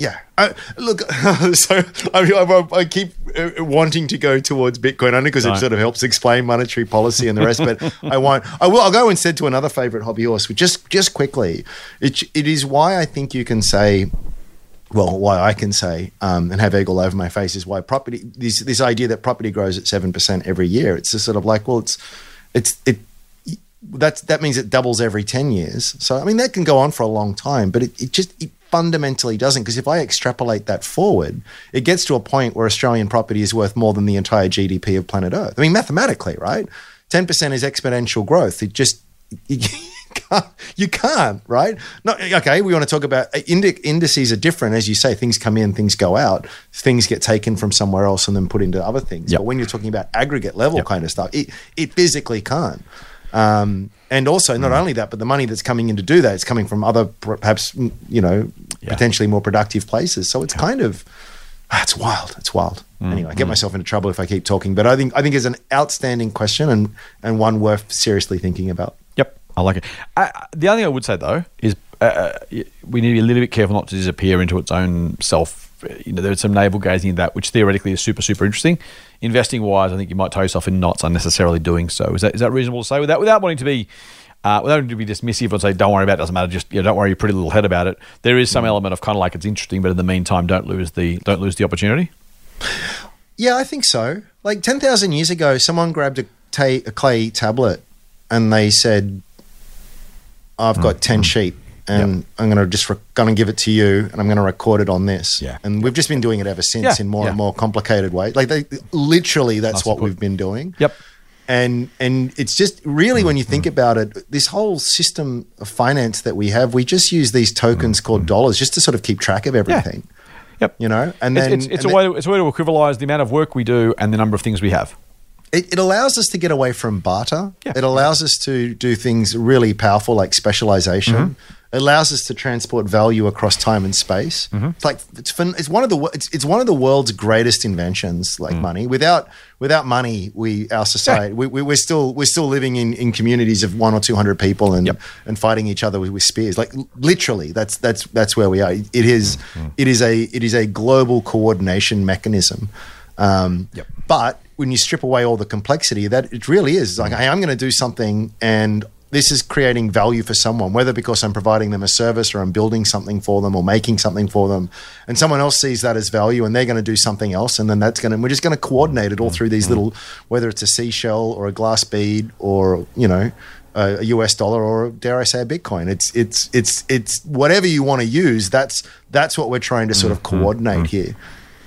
Speaker 6: yeah. I, look, so I, I, I keep uh, wanting to go towards Bitcoin only because it sort of helps explain monetary policy and the rest. but I won't. I will. I'll go instead to another favorite hobby horse. Which just just quickly, it it is why I think you can say. Well, why I can say um, and have egg all over my face is why property this this idea that property grows at seven percent every year. It's just sort of like, well, it's it's it that's that means it doubles every 10 years so i mean that can go on for a long time but it, it just it fundamentally doesn't because if i extrapolate that forward it gets to a point where australian property is worth more than the entire gdp of planet earth. I mean mathematically right? 10% is exponential growth. It just you can't, you can't right? No, okay we want to talk about uh, indi- indices are different. As you say things come in things go out. Things get taken from somewhere else and then put into other things.
Speaker 5: Yep.
Speaker 6: but when you're talking about aggregate level kind of stuff it, it physically can't um, and also,
Speaker 5: Mm.
Speaker 6: not only that, but the money that's coming in to do that is coming from other, perhaps, mm, you know,
Speaker 5: Yeah.
Speaker 6: potentially more productive places. So it's kind of, ah, it's wild. It's wild.
Speaker 5: Mm,
Speaker 6: Anyway, I get myself into trouble if I keep talking, but I think I think it's an outstanding question and and one worth seriously thinking about.
Speaker 5: Yep, I like it. Uh, the only thing I would say though is uh, uh, we need to be a little bit careful not to disappear into its own self. You know, there's some navel gazing in that, which theoretically is super, super interesting. Investing wise, I think you might tie yourself in knots unnecessarily doing so. Is that is that reasonable to say without without wanting to be uh, without wanting to be dismissive and say don't worry about it, doesn't matter. Just you know, don't worry your pretty little head about it. There is some mm. element of kind of like it's interesting, but in the meantime, don't lose the don't lose the opportunity.
Speaker 6: Yeah, I think so. Like 10,000 years ago, someone grabbed a, ta- a clay tablet and they said, I've mm, got 10 mm. sheep and I'm going to just re- going to give it to you and I'm going to record it on this.
Speaker 5: Yeah.
Speaker 6: And we've just been doing it ever since
Speaker 5: Yeah,
Speaker 6: in more
Speaker 5: yeah.
Speaker 6: and more complicated ways. Like they literally that's what we've been doing.
Speaker 5: Yep.
Speaker 6: And and it's just really when you think about it, this whole system of finance that we have, we just use these tokens called dollars just to sort of keep track of everything.
Speaker 5: Yep.
Speaker 6: You know, and
Speaker 5: It's,
Speaker 6: then
Speaker 5: it's, it's
Speaker 6: and
Speaker 5: a way to, it's a way to equivalize the amount of work we do and the number of things we have.
Speaker 6: it, it allows us to get away from barter.
Speaker 5: Yeah.
Speaker 6: It allows us to do things really powerful like specialization.
Speaker 5: Mm-hmm.
Speaker 6: Allows us to transport value across time and space.
Speaker 5: Mm-hmm.
Speaker 6: It's like it's fun, it's one of the it's, it's one of the world's greatest inventions. Like
Speaker 5: Mm.
Speaker 6: money, without without money, we our society we, we, we're still we're still living in, in communities of one or two hundred people and
Speaker 5: Yep.
Speaker 6: and fighting each other with, with spears. Like literally, that's that's that's where we are. It is
Speaker 5: Mm-hmm.
Speaker 6: it is a it is a global coordination mechanism. Um,
Speaker 5: Yep.
Speaker 6: But when you strip away all the complexity, that it really is like, hey, I'm going to do something, and this is creating value for someone, whether because I'm providing them a service or I'm building something for them or making something for them, and someone else sees that as value, and they're going to do something else, and then that's going to we're just going to coordinate it all through these mm-hmm. little, whether it's a seashell or a glass bead or you know. A US dollar, or dare I say, a Bitcoin? It's it's it's it's whatever you want to use. That's that's what we're trying to sort of mm-hmm. coordinate mm-hmm. here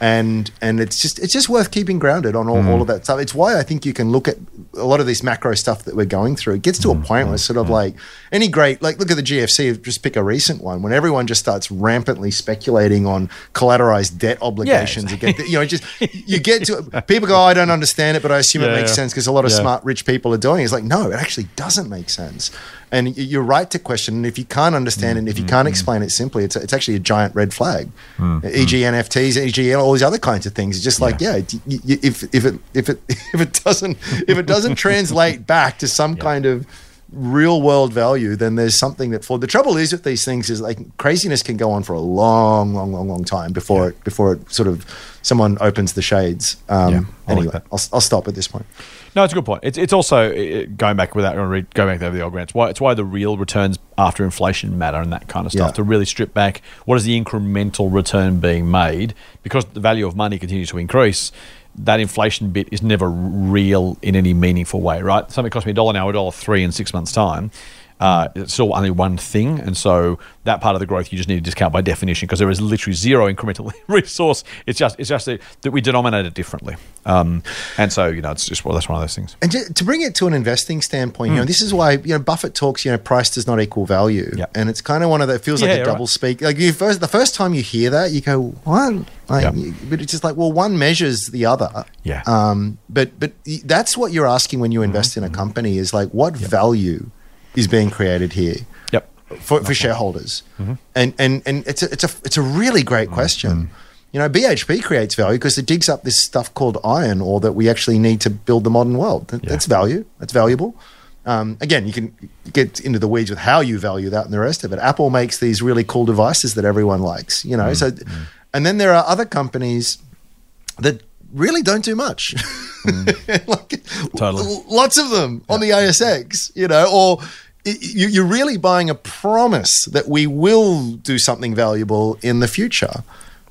Speaker 6: and and it's just it's just worth keeping grounded on all, all mm. of that stuff. It's why I think you can look at a lot of this macro stuff that we're going through, it gets to a mm, point where mm, it's sort of like any great, like look at the GFC, just pick a recent one when everyone just starts rampantly speculating on collateralized debt obligations. You get, you know, just you get to people go, oh, I don't understand it, but I assume it makes
Speaker 5: yeah.
Speaker 6: sense because a lot of
Speaker 5: Yeah.
Speaker 6: smart rich people are doing. it. It's like no, it actually doesn't make sense. And you're right to question. And if you can't understand it, and if you
Speaker 5: Mm-hmm.
Speaker 6: can't explain it simply, it's, it's actually a giant red flag.
Speaker 5: Mm-hmm.
Speaker 6: E.g., NFTs, E.g., all these other kinds of things. It's just like yeah, y- y- if if it if it if it doesn't if it doesn't translate back to some kind of real world value, then there's something that for the trouble is with these things is like craziness can go on for a long, long, long, long time before it before it sort of someone opens the shades. Um,
Speaker 5: Yeah, like
Speaker 6: anyway,
Speaker 5: that.
Speaker 6: I'll, I'll stop at this point.
Speaker 5: No, it's a good point. It's, it's also uh, going back without going back over the old grants. Why it's why the real returns after inflation matter and that kind of stuff
Speaker 6: Yeah.
Speaker 5: to really strip back. What is the incremental return being made? Because the value of money continues to increase. That inflation bit is never real in any meaningful way, right? Something cost me a dollar now, a dollar three in six months' time. Uh, it's still only one thing, and so that part of the growth you just need to discount by definition because there is literally zero incremental resource. It's just it's just that that we denominate it differently, um, and so you know it's just well that's one of those things.
Speaker 6: And to bring it to an investing standpoint, you know, this is why you know Buffett talks. You know, price does not equal value,
Speaker 5: Hmm. Yeah.
Speaker 6: and it's kind of one of that feels
Speaker 5: Yeah,
Speaker 6: like a double
Speaker 5: right.
Speaker 6: speak. Like you first, the first time you hear that, you go, "What?" Like, you- But it's just like, well, one measures the other.
Speaker 5: Yeah.
Speaker 6: Um. But but that's what you're asking when you
Speaker 5: Mm-hmm.
Speaker 6: invest in a company is like, what value is being created here?
Speaker 5: Yep.
Speaker 6: for, for shareholders?
Speaker 5: Mm-hmm.
Speaker 6: And and and it's a it's a it's a really great question. You know, BHP creates value because it digs up this stuff called iron ore that we actually need to build the modern world. That- That's value. That's valuable. Um, again, you can get into the weeds with how you value that and the rest of it. Apple makes these really cool devices that everyone likes. You know, so and then there are other companies that really don't do much. like,
Speaker 5: Totally.
Speaker 6: Lots of them on the ASX, you know, or you're really buying a promise that we will do something valuable in the future.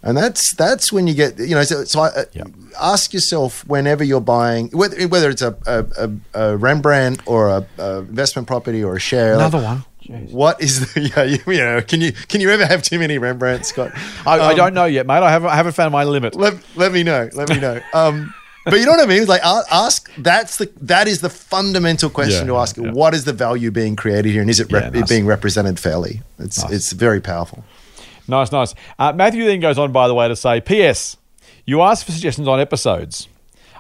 Speaker 6: And that's that's when you get you know so, so I, uh,
Speaker 5: Yeah.
Speaker 6: ask yourself whenever you're buying whether whether it's a, a, a, Rembrandt or a, a investment property or a share like,
Speaker 5: Another one.
Speaker 6: what is the yeah you, you know can you can you ever have too many Rembrandts Scott
Speaker 5: I, I
Speaker 6: Um,
Speaker 5: don't know yet, mate. I haven't I haven't found my limit.
Speaker 6: let, let me know. Let me know. Um, but you know what I mean? Like ask. That's the that is the fundamental question
Speaker 5: Yeah,
Speaker 6: to ask.
Speaker 5: yeah.
Speaker 6: What is the value being created here, and is it rep-
Speaker 5: nice.
Speaker 6: being represented fairly? It's
Speaker 5: Nice.
Speaker 6: it's very powerful.
Speaker 5: Nice, nice. Uh, Matthew then goes on, by the way, to say, P.S. You asked for suggestions on episodes.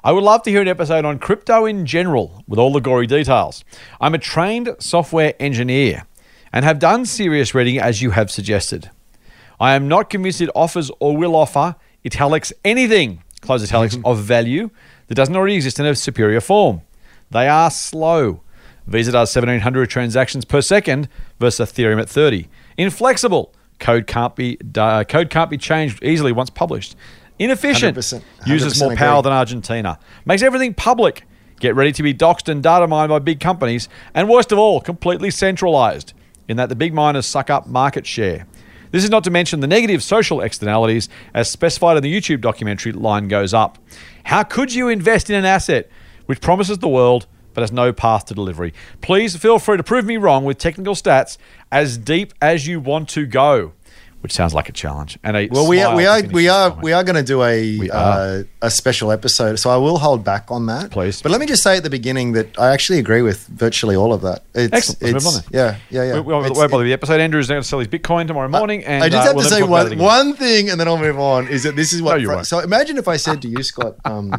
Speaker 5: I would love to hear an episode on crypto in general with all the gory details. I'm a trained software engineer and have done serious reading as you have suggested. I am not convinced it offers or will offer italics anything, close italics, of value that doesn't already exist in a superior form. They are slow. Visa does 1700 transactions per second versus Ethereum at 30. Inflexible. Code can't be uh, code can't be changed easily once published. Inefficient.
Speaker 6: 100%,
Speaker 5: Uses
Speaker 6: 100%
Speaker 5: more power
Speaker 6: agree.
Speaker 5: than Argentina. Makes everything public. Get ready to be doxed and data mined by big companies. And worst of all, completely centralized in that the big miners suck up market share. This is not to mention the negative social externalities as specified in the YouTube documentary Line Goes Up. How could you invest in an asset which promises the world but has no path to delivery? Please feel free to prove me wrong with technical stats as deep as you want to go, which sounds like a challenge. And a
Speaker 6: Well, we are we are we are we are going to do a uh, a special episode, so I will hold back on that.
Speaker 5: Please.
Speaker 6: but let me just say at the beginning that I actually agree with virtually all of that. It's,
Speaker 5: Excellent. Let's
Speaker 6: It's,
Speaker 5: move on then.
Speaker 6: Yeah, yeah, yeah.
Speaker 5: We, we won't bother the episode. Andrew's going to sell his Bitcoin tomorrow morning, and
Speaker 6: I just
Speaker 5: uh,
Speaker 6: have
Speaker 5: we'll
Speaker 6: to say
Speaker 5: talk about it
Speaker 6: one, one thing and then I'll move on. Is that this is what?
Speaker 5: No, you won't.
Speaker 6: so imagine if I said to you, Scott, um,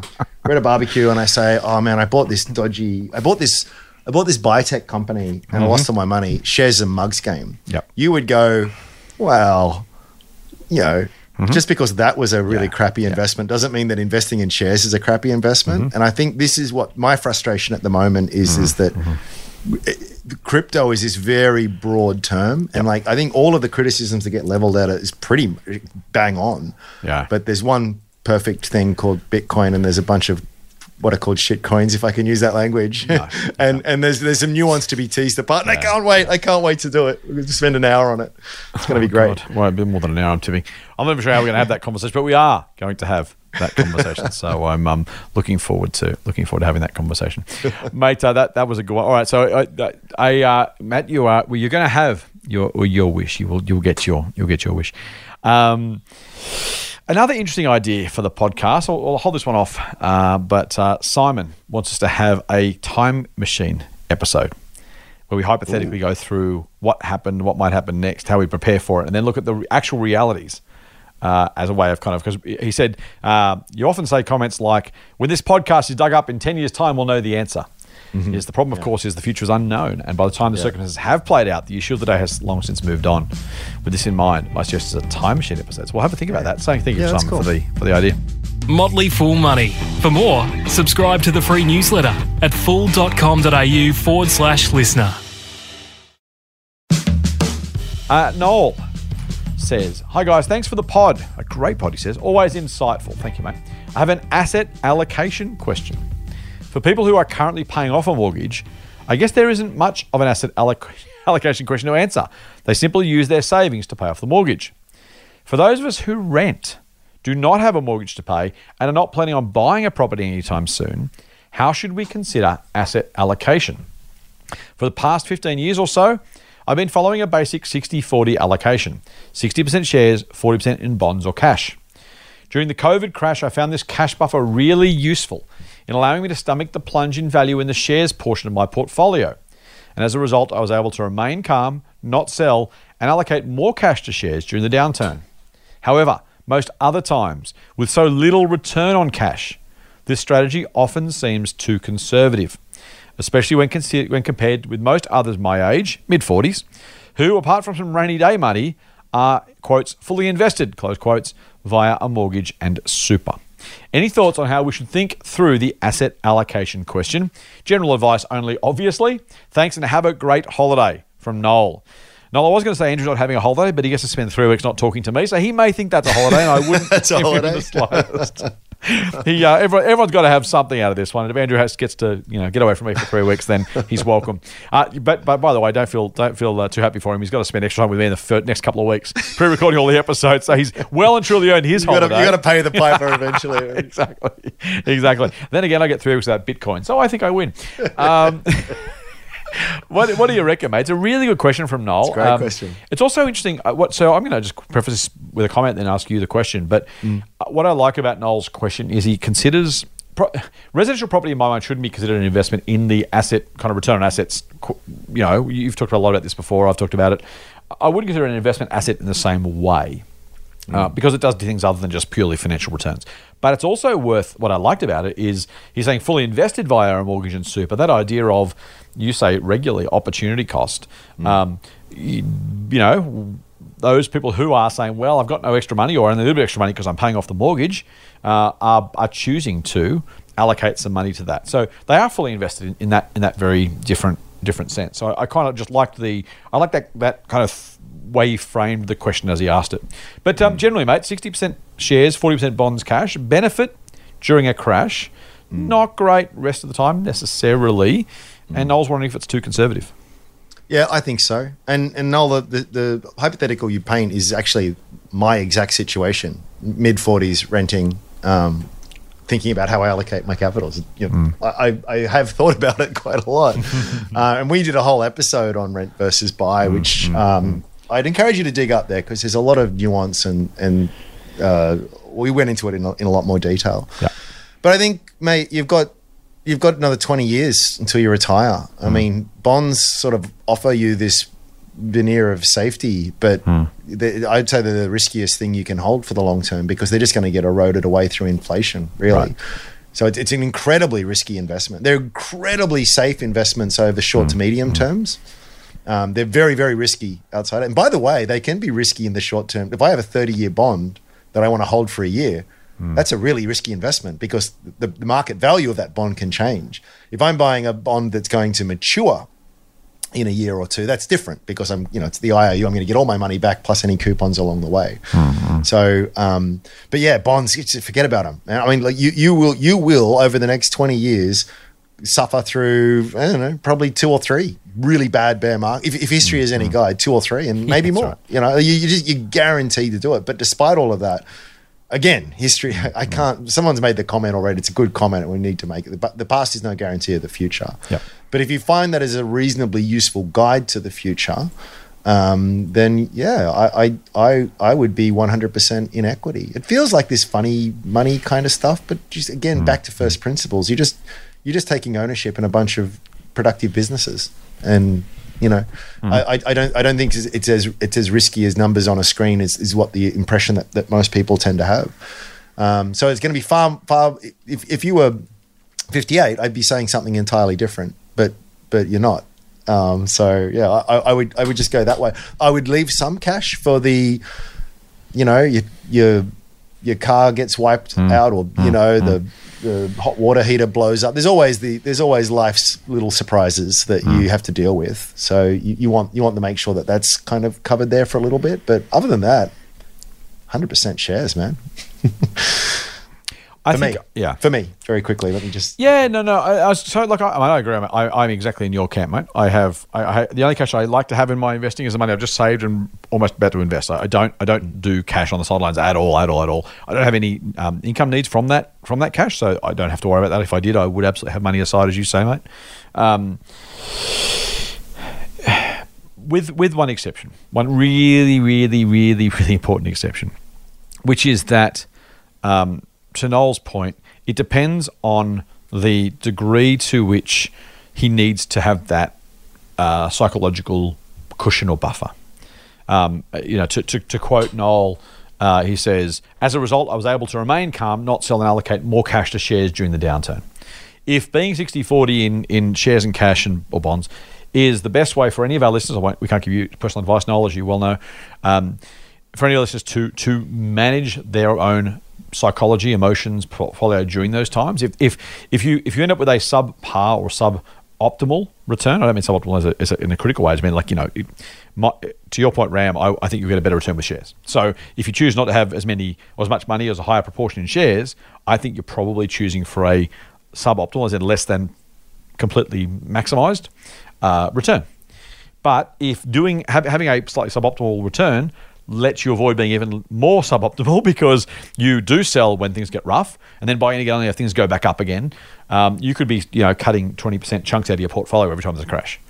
Speaker 6: we're at a barbecue and I say, "Oh man, I bought this dodgy. I bought this. I bought this biotech company and I lost all my money. Shares and mugs game."
Speaker 5: Mm-hmm. Yep.
Speaker 6: You would go, "Well, you know." Just because that was a really
Speaker 5: Mm-hmm. Yeah.
Speaker 6: crappy investment doesn't mean that investing in shares is a crappy investment.
Speaker 5: Mm-hmm.
Speaker 6: And I think this is what my frustration at the moment is: is that crypto is this very broad term, and like I think all of the criticisms that get leveled at it is pretty bang on.
Speaker 5: Yeah.
Speaker 6: But there's one perfect thing called Bitcoin, and there's a bunch of what are called shit coins, if I can use that language.
Speaker 5: No.
Speaker 6: and and there's there's some nuance to be teased apart. And I can't wait. I can't wait to do it. We're going to spend an hour on it. It's going to be great.
Speaker 5: Oh, God. Well, a bit more than an hour, I'm tipping. I'm not even sure how we're going to have that conversation, but we are going to have that conversation. so I'm um, looking forward to looking forward to having that conversation, mate. Uh, that that was a good one. All right, so I, I uh, Matt, you are well, you're going to have your your wish. You will you'll get your you'll get your wish. Um, Another interesting idea for the podcast. I'll, I'll hold this one off, uh, but uh, Simon wants us to have a time machine episode where we hypothetically go through what happened, what might happen next, how we prepare for it, and then look at the actual realities uh, as a way of kind of because he said uh, you often say comments like, "When this podcast is dug up in ten years' time, we'll know the answer." Is the problem, of course, is the future is unknown, and by the time the circumstances have played out, the issue of the day has long since moved on. With this in mind, my suggestion is a time machine episode. So we'll have a think about that. So thank you,
Speaker 6: Yeah, that's
Speaker 5: Simon, for the for the idea.
Speaker 4: Motley Fool Money. For more, subscribe to the free newsletter at fool.com.au forward slash listener.
Speaker 5: Uh, Noel says, Hi guys, thanks for the pod. A great pod, he says. Always insightful. Thank you, mate. I have an asset allocation question. For people who are currently paying off a mortgage, I guess there isn't much of an asset alloc- allocation question to answer. They simply use their savings to pay off the mortgage. For those of us who rent, do not have a mortgage to pay, and are not planning on buying a property anytime soon, how should we consider asset allocation? For the past 15 years or so, I've been following a basic 60 40 allocation 60% shares, 40% in bonds or cash. During the COVID crash, I found this cash buffer really useful in allowing me to stomach the plunge in value in the shares portion of my portfolio. And as a result, I was able to remain calm, not sell, and allocate more cash to shares during the downturn. However, most other times, with so little return on cash, this strategy often seems too conservative, especially when, when compared with most others my age, mid 40s, who, apart from some rainy day money, are, quotes, fully invested, close quotes, via a mortgage and super. Any thoughts on how we should think through the asset allocation question? General advice only, obviously. Thanks and have a great holiday from Noel. Noel, I was going to say Andrew's not having a holiday, but he gets to spend three weeks not talking to me, so he may think that's a holiday, and I wouldn't.
Speaker 6: That's a holiday.
Speaker 5: the slightest. He, uh, everyone, everyone's got to have something out of this one. And if Andrew has, gets to you know get away from me for three weeks, then he's welcome. Uh, but, but by the way, don't feel don't feel uh, too happy for him. He's got to spend extra time with me in the fir- next couple of weeks, pre-recording all the episodes. So he's well and truly earned his
Speaker 6: You
Speaker 5: holiday.
Speaker 6: to you got to pay the piper eventually.
Speaker 5: exactly, exactly. Then again, I get three weeks without Bitcoin, so I think I win. Um, what, what do you reckon, mate? It's a really good question from Noel.
Speaker 6: It's a great question.
Speaker 5: It's also interesting. Uh, what? So I'm going to just preface this with a comment, then ask you the question. But
Speaker 6: Mm.
Speaker 5: uh, what I like about Noel's question is he considers. Pro- residential property, in my mind, shouldn't be considered an investment in the asset kind of return on assets. You know, you've talked a lot about this before. I've talked about it. I wouldn't consider it an investment asset in the same way uh, because it does do things other than just purely financial returns. But it's also worth what I liked about it is he's saying fully invested via a mortgage and super. That idea of you say regularly opportunity cost. Um, you, you know, those people who are saying, "Well, I've got no extra money, or only a little bit extra money because I'm paying off the mortgage," uh, are, are choosing to allocate some money to that. So they are fully invested in, in that in that very different different sense. So I, I kind of just liked the I like that that kind of way he framed the question as he asked it. But um, generally, mate, sixty percent shares, forty percent bonds, cash benefit during a crash. Not great rest of the time necessarily. And Noel's wondering if it's too conservative.
Speaker 6: Yeah, I think so. And and Noel, the, the, the hypothetical you paint is actually my exact situation. Mid forties, renting, um, thinking about how I allocate my capitals. You know, I, I I have thought about it quite a lot. uh, and we did a whole episode on rent versus buy, which um, I'd encourage you to dig up there because there's a lot of nuance and and uh, we went into it in a, in a lot more detail.
Speaker 5: Yeah.
Speaker 6: But I think, mate, you've got you've got another twenty years until you retire. I mm. mean, bonds sort of offer you this veneer of safety, but mm. they- I'd say they're the riskiest thing you can hold for the long term because they're just going to get eroded away through inflation, really.
Speaker 5: Right.
Speaker 6: So it's, it's an incredibly risky investment. They're incredibly safe investments over short mm. to medium terms. Um, they're very, very risky outside. And by the way, they can be risky in the short term. If I have a 30 year bond that I want to hold for a year, that's a really risky investment because the, the market value of that bond can change. If I'm buying a bond that's going to mature in a year or two, that's different because I'm, you know, it's the IOU. I'm going to get all my money back plus any coupons along the way. So, um, but yeah, bonds, forget about them. I mean, like you, you will, you will over the next 20 years suffer through, I don't know, probably two or three really bad bear market. If, if history is any mm-hmm. guide, two or three and maybe more.
Speaker 5: right.
Speaker 6: You know, you, you just, you're guaranteed to do it. But despite all of that, again, history, I mm-hmm. can't, someone's made the comment already. It's a good comment we need to make it. But the past is no guarantee of the future.
Speaker 5: Yep.
Speaker 6: But if you find that as a reasonably useful guide to the future, um, then yeah, I, I I I would be 100% in equity. It feels like this funny money kind of stuff, but just again mm-hmm. back to first principles. You just you're just taking ownership in a bunch of productive businesses, and you know, I, I, I don't I don't think it's, it's as it's as risky as numbers on a screen is, is what the impression that, that most people tend to have. Um, so it's going to be far far. If if you were 58, I'd be saying something entirely different, but but you're not. Um, so yeah, I, I would I would just go that way. I would leave some cash for the, you know, your your your car gets wiped out, or you know the the hot water heater blows up. There's always the there's always life's little surprises that you mm. have to deal with. So you, you want you want to make sure that that's kind of covered there for a little bit. But other than that, hundred percent shares, man.
Speaker 5: I
Speaker 6: For
Speaker 5: think,
Speaker 6: me,
Speaker 5: yeah.
Speaker 6: For me, very quickly, let me just
Speaker 5: Yeah, no, no. I, I so like I, I, agree. I, I'm exactly in your camp, mate. I have I, I, the only cash I like to have in my investing is the money I've just saved and almost about to invest. I, I don't I don't do cash on the sidelines at all, at all, at all. I don't have any um, income needs from that from that cash, so I don't have to worry about that. If I did, I would absolutely have money aside, as you say, mate. Um, with with one exception, one really, really, really, really important exception, which is that um, to Noel's point, it depends on the degree to which he needs to have that uh, psychological cushion or buffer. Um, you know, to, to, to quote Noel, uh, he says, as a result, I was able to remain calm, not sell and allocate more cash to shares during the downturn. If being 60 40 in, in shares and cash and or bonds is the best way for any of our listeners, I won't, we can't give you personal advice, Noel, as you well know, um, for any of our listeners to, to manage their own psychology, emotions, portfolio during those times. If if if you if you end up with a subpar or suboptimal return, I don't mean suboptimal as a, as a, in a critical way. I mean like you know, it, my, to your point, Ram, I, I think you get a better return with shares. So if you choose not to have as many or as much money as a higher proportion in shares, I think you're probably choosing for a suboptimal, as in less than completely maximized uh, return. But if doing having a slightly suboptimal return lets you avoid being even more suboptimal because you do sell when things get rough, and then buying again if things go back up again, um, you could be you know cutting twenty percent chunks out of your portfolio every time there's a crash,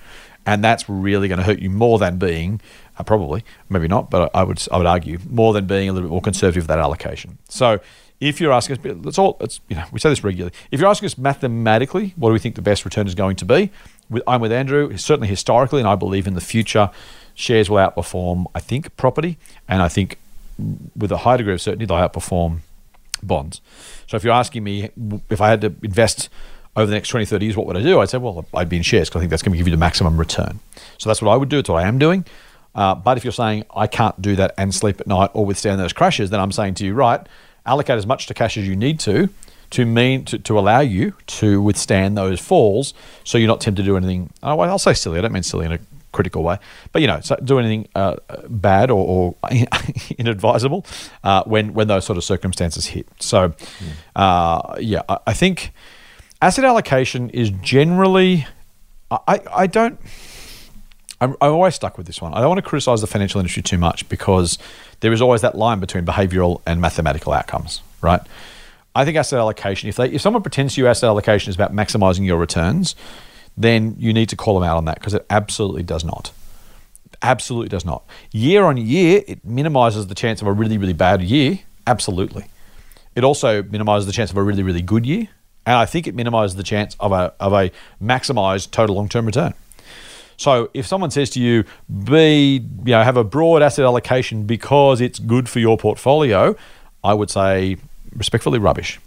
Speaker 5: and that's really going to hurt you more than being uh, probably maybe not, but I would I would argue more than being a little bit more conservative with that allocation. So. If you're asking us, it's all, it's, you know, we say this regularly. If you're asking us mathematically, what do we think the best return is going to be? I'm with Andrew. Certainly historically, and I believe in the future, shares will outperform, I think, property, and I think with a high degree of certainty, they'll outperform bonds. So if you're asking me if I had to invest over the next 20, 30 years, what would I do? I'd say, well, I'd be in shares because I think that's going to give you the maximum return. So that's what I would do. It's what I am doing. Uh, but if you're saying I can't do that and sleep at night or withstand those crashes, then I'm saying to you, right, allocate as much to cash as you need to to mean to, to allow you to withstand those falls so you're not tempted to do anything. Oh, I'll say silly. I don't mean silly in a critical way, but you know, so do anything uh, bad or, or inadvisable uh, when when those sort of circumstances hit. So, uh, yeah, I, I think asset allocation is generally. I, I don't. I'm, I'm always stuck with this one. I don't want to criticize the financial industry too much because there is always that line between behavioral and mathematical outcomes, right? I think asset allocation, if they if someone pretends to you asset allocation is about maximizing your returns, then you need to call them out on that because it absolutely does not. Absolutely does not. Year on year, it minimizes the chance of a really, really bad year. Absolutely. It also minimizes the chance of a really, really good year. And I think it minimizes the chance of a, of a maximized total long term return. So if someone says to you, be, you know, have a broad asset allocation because it's good for your portfolio, I would say respectfully rubbish.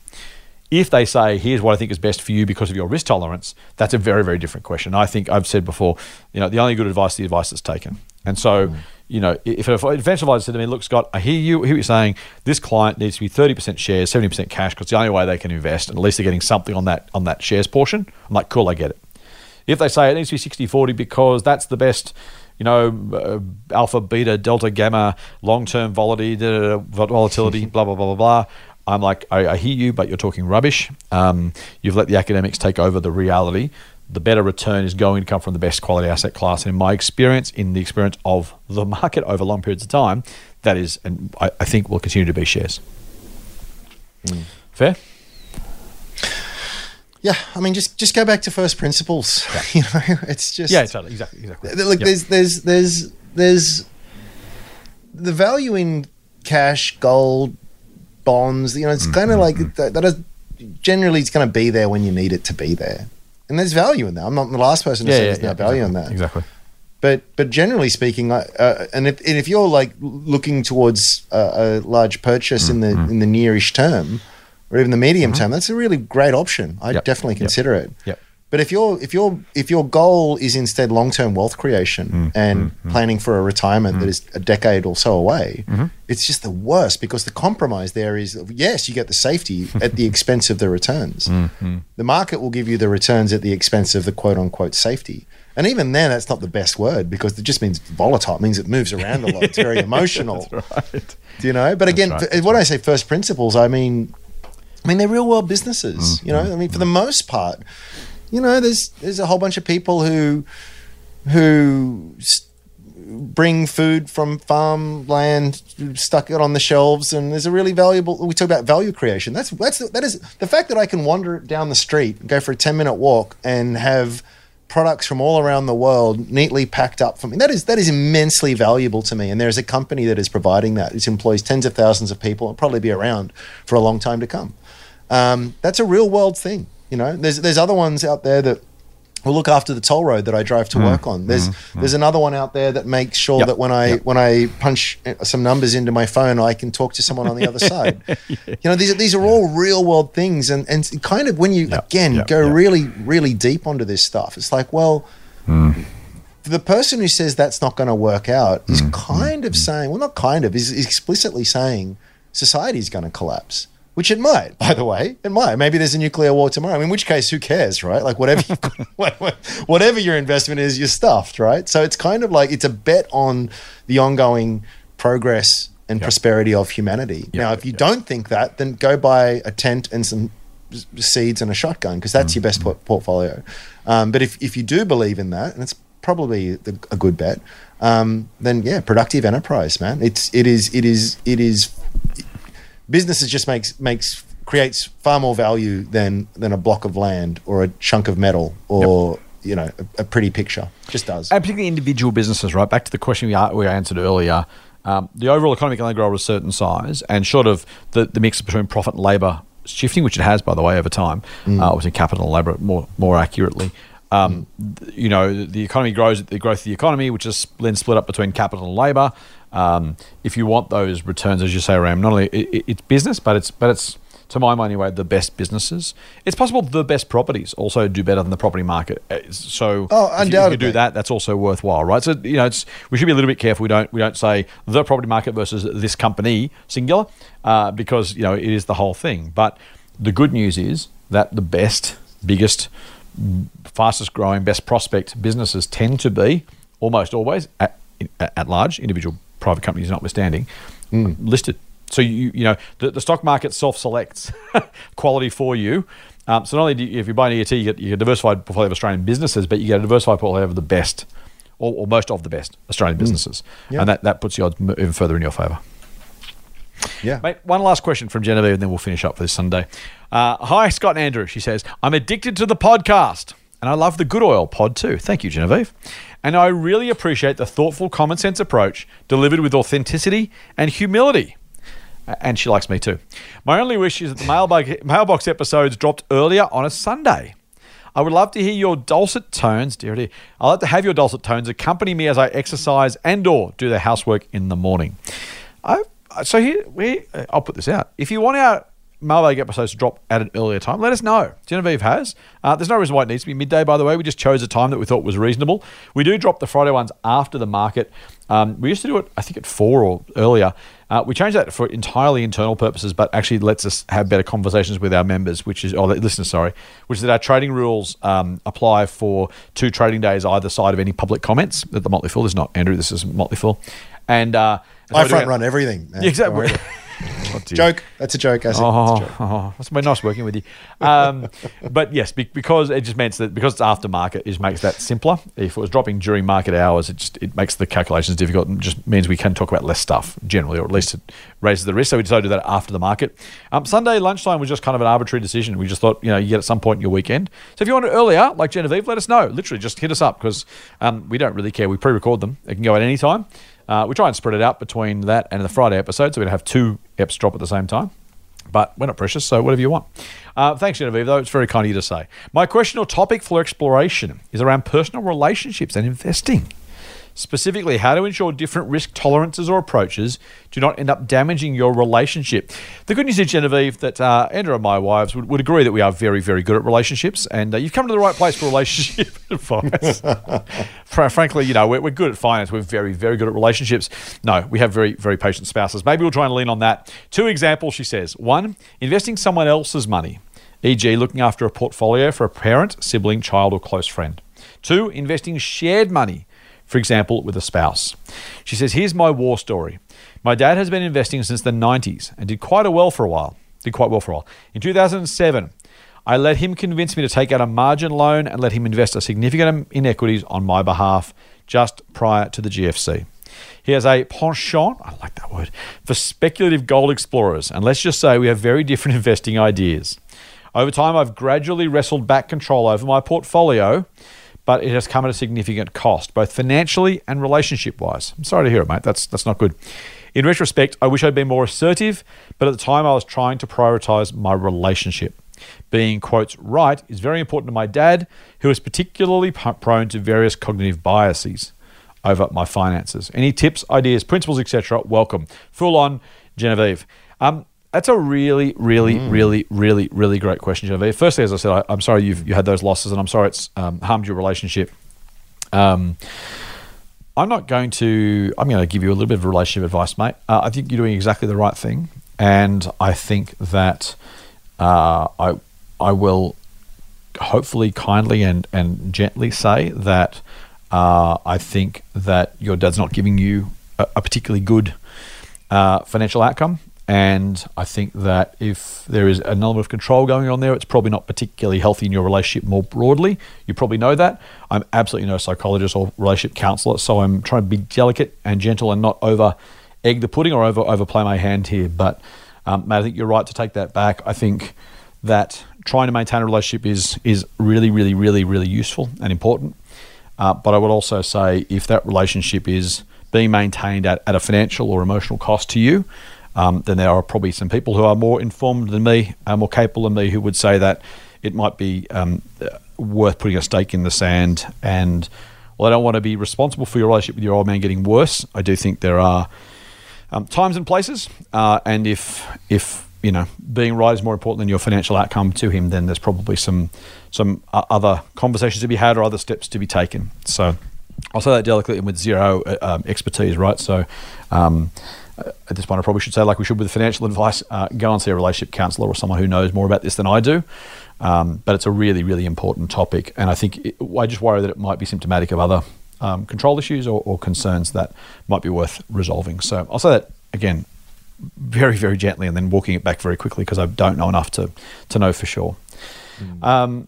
Speaker 5: If they say, here's what I think is best for you because of your risk tolerance, that's a very, very different question. I think I've said before, you know, the only good advice is the advice that's taken. And so, you know, if an financial advisor said to me, look, Scott, I hear you, I hear what you're saying. This client needs to be 30% shares, 70% cash because it's the only way they can invest. And at least they're getting something on that on that shares portion. I'm like, cool, I get it. If they say it needs to be 60 40 because that's the best, you know, uh, alpha, beta, delta, gamma, long term volatility, volatility, blah, blah, blah, blah, blah. I'm like, I, I hear you, but you're talking rubbish. Um, you've let the academics take over the reality. The better return is going to come from the best quality asset class. And in my experience, in the experience of the market over long periods of time, that is, and I, I think will continue to be shares. Fair?
Speaker 6: Yeah, I mean, just just go back to first principles. you know, it's just
Speaker 5: Yeah, totally. Exactly. Exactly.
Speaker 6: Look, there's there's there's there's the value in cash, gold, bonds. You know, it's kind of like that, that is generally it's going to be there when you need it to be there, and there's value in that. I'm not the last person to say there's no value in that.
Speaker 5: Exactly.
Speaker 6: But but generally speaking, uh, and if and if you're like looking towards a, a large purchase in the
Speaker 5: Mm-hmm.
Speaker 6: in the nearish term, or even the medium term, that's a really great option. I
Speaker 5: Yep.
Speaker 6: definitely
Speaker 5: Yep.
Speaker 6: consider it.
Speaker 5: Yep.
Speaker 6: But if your if your if your goal is instead long term wealth creation
Speaker 5: Mm,
Speaker 6: and planning for a retirement that is a decade or so away,
Speaker 5: Mm-hmm.
Speaker 6: it's just the worst because the compromise there is yes, you get the safety at the expense of the returns.
Speaker 5: Mm-hmm.
Speaker 6: The market will give you the returns at the expense of the quote unquote safety. And even then, that's not the best word because it just means volatile. It means it moves around a lot. It's very emotional.
Speaker 5: Right.
Speaker 6: Do you know? But again,
Speaker 5: right, that's
Speaker 6: when I say first principles, I mean, I mean they're real world businesses.
Speaker 5: Mm,
Speaker 6: You know, I mean for the most part, you know, there's there's a whole bunch of people who who bring food from farmland, stuck it on the shelves, and there's a really valuable. We talk about value creation. That's that's that is the fact that I can wander down the street, go for a ten minute walk, and have products from all around the world neatly packed up for me. That is that is immensely valuable to me. And there's a company that is providing that. It employs tens of thousands of people. It'll probably be around for a long time to come. Um, that's a real world thing. You know, there's there's other ones out there that will look after the toll road that I drive to mm. work on. There's mm-hmm. there's another one out there that makes sure
Speaker 5: Yep,
Speaker 6: that when I
Speaker 5: yep.
Speaker 6: when I punch uh, some numbers into my phone, I can talk to someone on the other side. You know, these are these are all real world things, and and kind of when you
Speaker 5: Yep,
Speaker 6: again go really really deep onto this stuff, it's like well. Mm. The person who says that's not going to work out is mm. kind of saying, well, not kind of, is is explicitly saying society is going to collapse, which it might, by the way. It might. Maybe there's a nuclear war tomorrow. I mean, in which case, who cares, right? Like, whatever, you, whatever your investment is, you're stuffed, right? So it's kind of like it's a bet on the ongoing progress and prosperity of humanity. now, if you don't think that, then go buy a tent and some seeds and a shotgun because that's your best por- portfolio. Um, but if, if you do believe in that, and it's probably the, a good bet, um, then yeah, productive enterprise, man. It's it is it is it is businesses just makes makes creates far more value than than a block of land or a chunk of metal or you know a, a pretty picture. Just does.
Speaker 5: And particularly individual businesses, right? Back to the question we, we answered earlier. Um, the overall economy can only grow at a certain size, and short of the, the mix between profit and labour shifting, which it has, by the way, over time, uh, obviously capital and labour more more accurately. Um, th- You know, the- the economy grows the growth of the economy, which is then split up between capital and labour. Um, if you want those returns, as you say, Ram, not only it, it- it's business, but it's but it's to my mind anyway, the best businesses. It's possible the best properties also do better than the property market. Uh, So
Speaker 6: Oh,
Speaker 5: if you- if you
Speaker 6: undoubtedly.
Speaker 5: do that, that's also worthwhile, right? So you know, it's we should be a little bit careful. We don't we don't say the property market versus this company singular, uh, because you know it is the whole thing. But the good news is that the best, biggest, fastest growing, best prospect businesses tend to be almost always at, at large, individual private companies notwithstanding, listed. So you you know the, the stock market self selects quality for you. Um, so not only do you, if you buy an ET, you get, you get a diversified portfolio of Australian businesses, but you get a diversified portfolio of the best, or, or most of the best Australian businesses,
Speaker 6: Yeah.
Speaker 5: and that, that puts the odds even further in your favour.
Speaker 6: yeah.
Speaker 5: Mate, one last question from Genevieve, and then we'll finish up for this Sunday. Uh, hi, Scott and Andrew. She says, I'm addicted to the podcast, and I love the Good Oil pod too. Thank you, Genevieve. And I really appreciate the thoughtful, common sense approach delivered with authenticity and humility. And she likes me too. My only wish is that the mailbag, mailbox episodes dropped earlier on a Sunday. I would love to hear your dulcet tones, dear dear. I'd love to have your dulcet tones accompany me as I exercise and or do the housework in the morning. I, so here, we, uh, I'll put this out. If you want our mailbag episodes to drop at an earlier time, let us know. Genevieve has. Uh, there's no reason why it needs to be midday, by the way. We just chose a time that we thought was reasonable. We do drop the Friday ones after the market. Um, we used to do it, I think, at four or earlier. Uh, we changed that for entirely internal purposes, but actually lets us have better conversations with our members, which is, or listeners, sorry, which is that our trading rules um, apply for two trading days either side of any public comments at the Motley Fool. This is not Andrew, this is Motley Fool. And uh, so
Speaker 6: I front run everything. man.
Speaker 5: Exactly. Dear.
Speaker 6: Joke. That's a joke. I said.
Speaker 5: Oh,
Speaker 6: It's joke.
Speaker 5: oh, it's been nice working with you. Um, but yes, be- because it just means that because it's aftermarket, it makes that simpler. If it was dropping during market hours, it just it makes the calculations difficult and just means we can talk about less stuff generally, or at least it raises the risk. So we decided to do that after the market. Um, Sunday lunchtime was just kind of an arbitrary decision. We just thought, you know, you get at some point in your weekend. So if you want it earlier, like Genevieve, let us know. Literally, just hit us up because um, we don't really care. We pre-record them. It can go at any time. Uh, we try and spread it out between that and the Friday episode, so we don't have two eps drop at the same time. But we're not precious, so whatever you want. Uh, thanks, Genevieve, though. It's very kind of you to say. My question or topic for exploration is around personal relationships and investing. Specifically, how to ensure different risk tolerances or approaches do not end up damaging your relationship. The good news is, Genevieve, that uh, Andrew and my wives would, would agree that we are very, very good at relationships, and uh, you've come to the right place for relationship advice. Frankly, you know, we're, we're good at finance. We're very, very good at relationships. No, we have very, very patient spouses. Maybe we'll try and lean on that. Two examples, she says. One, investing someone else's money, e.g., looking after a portfolio for a parent, sibling, child, or close friend. Two, investing shared money for example, with a spouse. She says, Here's my war story. My dad has been investing since the 90s and did quite well for a while. Did quite well for a while. In 2007, I let him convince me to take out a margin loan and let him invest a significant in equities on my behalf just prior to the GFC. He has a penchant, I like that word, for speculative gold explorers, and let's just say we have very different investing ideas. Over time, I've gradually wrestled back control over my portfolio, but it has come at a significant cost, both financially and relationship wise. I'm sorry to hear it, mate. That's, that's not good. In retrospect, I wish I'd been more assertive, but at the time I was trying to prioritize my relationship. Being, quotes, right is very important to my dad, who is particularly prone to various cognitive biases over my finances. Any tips, ideas, principles, etc., welcome. Full on, Genevieve. Um, that's a really, really, really, really, really great question, Genevieve. Firstly, as I said, I, I'm sorry you've you had those losses, and I'm sorry it's um, harmed your relationship. Um, I'm not going to. I'm going to give you a little bit of relationship advice, mate. Uh, I think you're doing exactly the right thing, and I think that uh, I I will hopefully kindly and and gently say that uh, I think that your dad's not giving you a, a particularly good uh, financial outcome. And I think that if there is an element of control going on there, it's probably not particularly healthy in your relationship more broadly. You probably know that. I'm absolutely no psychologist or relationship counselor, so I'm trying to be delicate and gentle and not over egg the pudding or over overplay my hand here. But um, mate, I think you're right to take that back. I think that trying to maintain a relationship is is really, really, really, really useful and important. Uh, but I would also say if that relationship is being maintained at, at a financial or emotional cost to you, um, then there are probably some people who are more informed than me, more capable than me, who would say that it might be um, worth putting a stake in the sand. And well, I don't want to be responsible for your relationship with your old man getting worse. I do think there are um, times and places, uh, and if if you know being right is more important than your financial outcome to him, then there's probably some some uh, other conversations to be had or other steps to be taken. So I'll say that delicately and with zero uh, um, expertise, right? So. Um, at this point, I probably should say, like we should with financial advice, uh, go and see a relationship counselor or someone who knows more about this than I do. Um, but it's a really, really important topic, and I think it, I just worry that it might be symptomatic of other um, control issues or, or concerns that might be worth resolving. So I'll say that again, very, very gently, and then walking it back very quickly because I don't know enough to to know for sure. Um,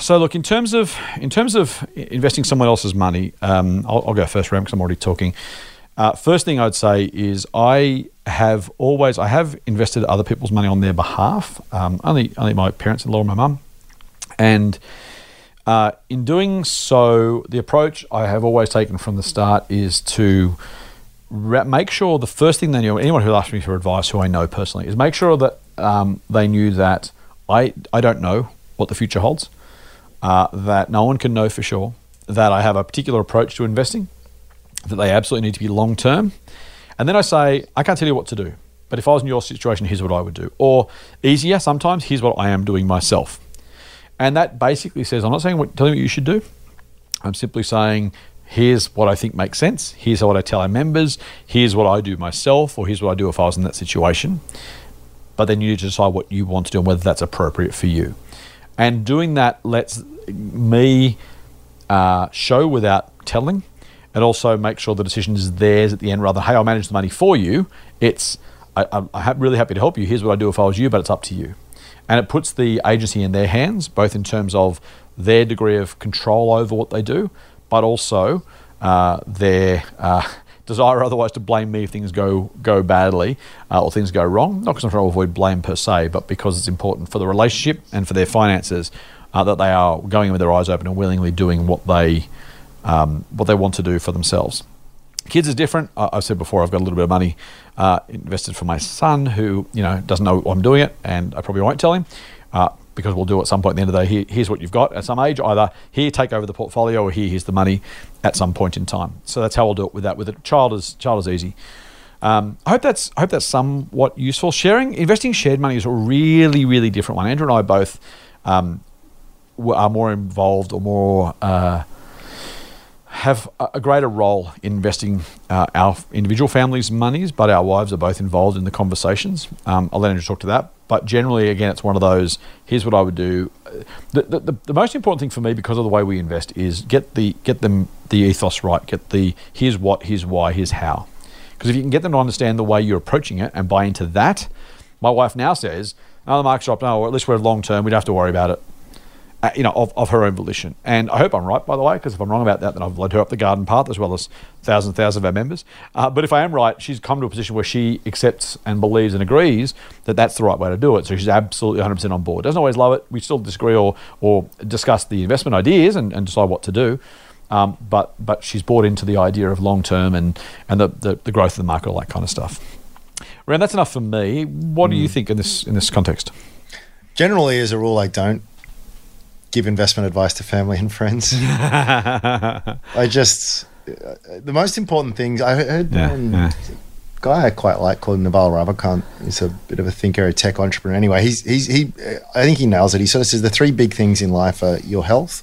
Speaker 5: so look in terms of in terms of investing someone else's money, um, I'll, I'll go first, Ram, because I'm already talking. Uh, first thing I'd say is I have always I have invested other people's money on their behalf. Um, only only my parents-in-law and my mum, and uh, in doing so, the approach I have always taken from the start is to ra- make sure the first thing they knew. Anyone who asks me for advice, who I know personally, is make sure that um, they knew that I I don't know what the future holds. Uh, that no one can know for sure. That I have a particular approach to investing that they absolutely need to be long term. And then I say, I can't tell you what to do, but if I was in your situation, here's what I would do. Or easier sometimes, here's what I am doing myself. And that basically says, I'm not saying what, telling you what you should do. I'm simply saying, here's what I think makes sense. Here's what I tell our members. Here's what I do myself, or here's what I do if I was in that situation. But then you need to decide what you want to do and whether that's appropriate for you. And doing that lets me uh, show without telling and also make sure the decision is theirs at the end rather than, hey, I'll manage the money for you. It's, I, I'm I'm really happy to help you. Here's what I do if I was you, but it's up to you. And it puts the agency in their hands, both in terms of their degree of control over what they do, but also uh, their uh, desire otherwise to blame me if things go go badly uh, or things go wrong. Not because I'm trying to avoid blame per se, but because it's important for the relationship and for their finances uh, that they are going in with their eyes open and willingly doing what they um, what they want to do for themselves. Kids is different. I- I've said before, I've got a little bit of money uh, invested for my son, who you know doesn't know I'm doing it, and I probably won't tell him uh, because we'll do it at some point at the end of the day. Here, here's what you've got at some age. Either here, take over the portfolio, or here, here's the money at some point in time. So that's how I'll do it with that. With a child is child is easy. Um, I hope that's I hope that's somewhat useful. Sharing investing shared money is a really really different one. Andrew and I both um, are more involved or more. Uh, have a greater role in investing uh, our individual families' monies, but our wives are both involved in the conversations. Um, I'll let Andrew talk to that. But generally, again, it's one of those. Here's what I would do. The, the, the, most important thing for me, because of the way we invest, is get the get them the ethos right. Get the here's what, here's why, here's how. Because if you can get them to understand the way you're approaching it and buy into that, my wife now says, "Oh, the market's dropped. No, at least we're long term. We don't have to worry about it." Uh, you know, of, of her own volition. And I hope I'm right, by the way, because if I'm wrong about that, then I've led her up the garden path as well as thousands and thousands of our members. Uh, but if I am right, she's come to a position where she accepts and believes and agrees that that's the right way to do it. So she's absolutely 100% on board. Doesn't always love it. We still disagree or, or discuss the investment ideas and, and decide what to do. Um, but but she's bought into the idea of long term and, and the, the, the growth of the market, all that kind of stuff. Ren, that's enough for me. What do you think in this in this context?
Speaker 6: Generally, as a rule, I don't give investment advice to family and friends. I just the most important things I heard
Speaker 5: Yeah,
Speaker 6: one
Speaker 5: yeah.
Speaker 6: guy I quite like called Naval Ravikant. He's a bit of a thinker, a tech entrepreneur. Anyway, he's he's he. I think he nails it. He sort of says the three big things in life are your health,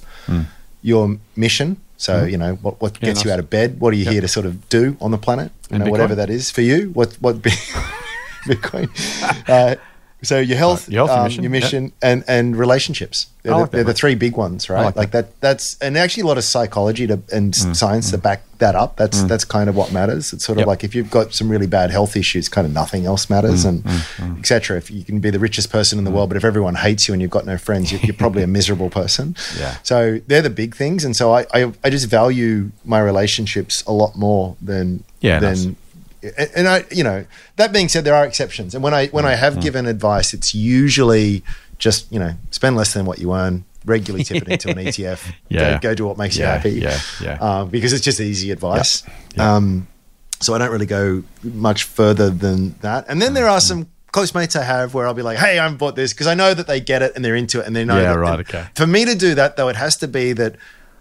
Speaker 6: your mission. So you know what what.
Speaker 5: Yeah,
Speaker 6: gets you out of bed. What are you
Speaker 5: Yep.
Speaker 6: here to sort of do on the planet? You
Speaker 5: And
Speaker 6: know, whatever that is for you. What what Bitcoin. Uh, so your health,
Speaker 5: Your health,
Speaker 6: um,
Speaker 5: mission,
Speaker 6: your
Speaker 5: yep.
Speaker 6: mission, and and relationships. They're,
Speaker 5: I
Speaker 6: the, they're the three big ones, right?
Speaker 5: like
Speaker 6: like that. That's and actually a lot of psychology to, and
Speaker 5: Mm,
Speaker 6: science to back that up. That's that's kind of what matters. It's sort of like if you've got some really bad health issues, kind of nothing else matters,
Speaker 5: Mm,
Speaker 6: and etc. If you can be the richest person in the world, but if everyone hates you and you've got no friends, you're, you're probably a miserable person.
Speaker 5: Yeah.
Speaker 6: So they're the big things, and so I I, I just value my relationships a lot more than
Speaker 5: Yeah,
Speaker 6: than.
Speaker 5: nice.
Speaker 6: And I, you know, that being said, there are exceptions. And when I when I have given advice, it's usually just you know spend less than what you earn, regularly tip it into an ETF,
Speaker 5: Yeah.
Speaker 6: go, go do what makes
Speaker 5: Yeah,
Speaker 6: you happy,
Speaker 5: yeah, yeah.
Speaker 6: Um, because it's just easy advice.
Speaker 5: yeah.
Speaker 6: Um, so I don't really go much further than that. And then there are some close mates I have where I'll be like, "Hey, I've bought this," because I know that they get it and they're into it and they know.
Speaker 5: Yeah, right, okay.
Speaker 6: For me to do that though, it has to be that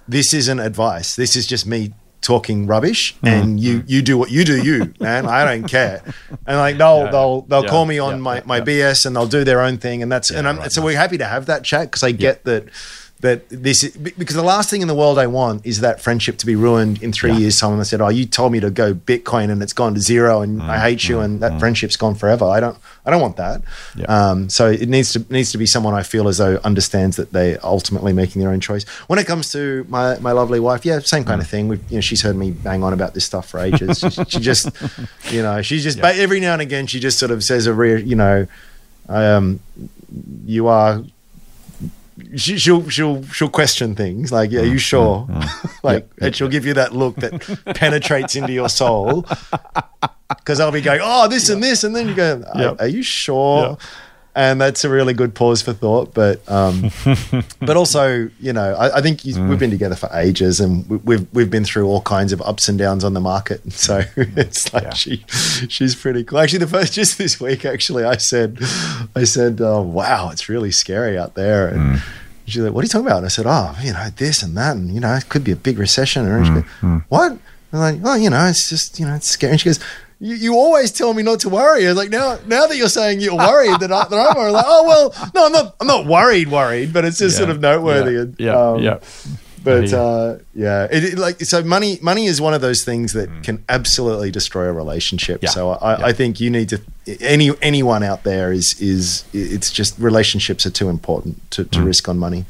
Speaker 6: this isn't advice. This is just me talking rubbish,
Speaker 5: Mm-hmm.
Speaker 6: and you you do what you do, you man. I don't care. And like they'll
Speaker 5: Yeah,
Speaker 6: they'll they'll
Speaker 5: yeah,
Speaker 6: call me on
Speaker 5: yeah,
Speaker 6: my my. BS and they'll do their own thing, and that's and I'm
Speaker 5: right,
Speaker 6: so we're happy to have that chat because I get that. That this is, because the last thing in the world I want is that friendship to be ruined in three
Speaker 5: Yeah.
Speaker 6: years' I said, "Oh, you told me to go Bitcoin and it's gone to zero, and
Speaker 5: Mm,
Speaker 6: I hate you, and that friendship's gone forever." I don't, I don't want that.
Speaker 5: Yeah.
Speaker 6: Um, so it needs to needs to be someone I feel as though understands that they are ultimately making their own choice. When it comes to my my lovely wife, yeah, same
Speaker 5: Mm.
Speaker 6: kind of thing. We've, you know, she's heard me bang on about this stuff for ages. she, she just, you know, she just but every now and again she just sort of says a real, you know, um, you are. She, she'll she'll she'll question things like, "Are you mm, sure?" Mm, mm. like, and she'll give you that look that penetrates into your soul. Because I'll be going, "Oh, this and this," and then you go, "Are,
Speaker 5: Yep.
Speaker 6: are you sure?" And that's a really good pause for thought. But um, but also, you know, I, I think you, we've mm. been together for ages, and we, we've we've been through all kinds of ups and downs on the market. And so mm. it's like
Speaker 5: Yeah.
Speaker 6: she she's pretty cool. Actually, the first just this week, actually, I said I said, oh, "Wow, it's really scary out there." And mm. she's like, "What are you talking about?" And I said, "Oh, you know, this and that, and you know, it could be a big recession." And she goes, "What?" I'm like, "Oh, you know, it's just you know, it's scary." And she goes. You, you always tell me not to worry. I was like, now, now that you're saying you're worried, that, I, that I'm worried, like, oh well, no, I'm not. I'm not worried, worried, but it's just sort of noteworthy.
Speaker 5: Yeah,
Speaker 6: And,
Speaker 5: yeah,
Speaker 6: um,
Speaker 5: yeah.
Speaker 6: but
Speaker 5: Yeah.
Speaker 6: uh, yeah, it, it- like so money money is one of those things that can absolutely destroy a relationship.
Speaker 5: Mm. Yeah.
Speaker 6: So I,
Speaker 5: Yeah.
Speaker 6: I think you need to any anyone out there is is it's just relationships are too important to,
Speaker 5: Mm.
Speaker 6: to risk on money.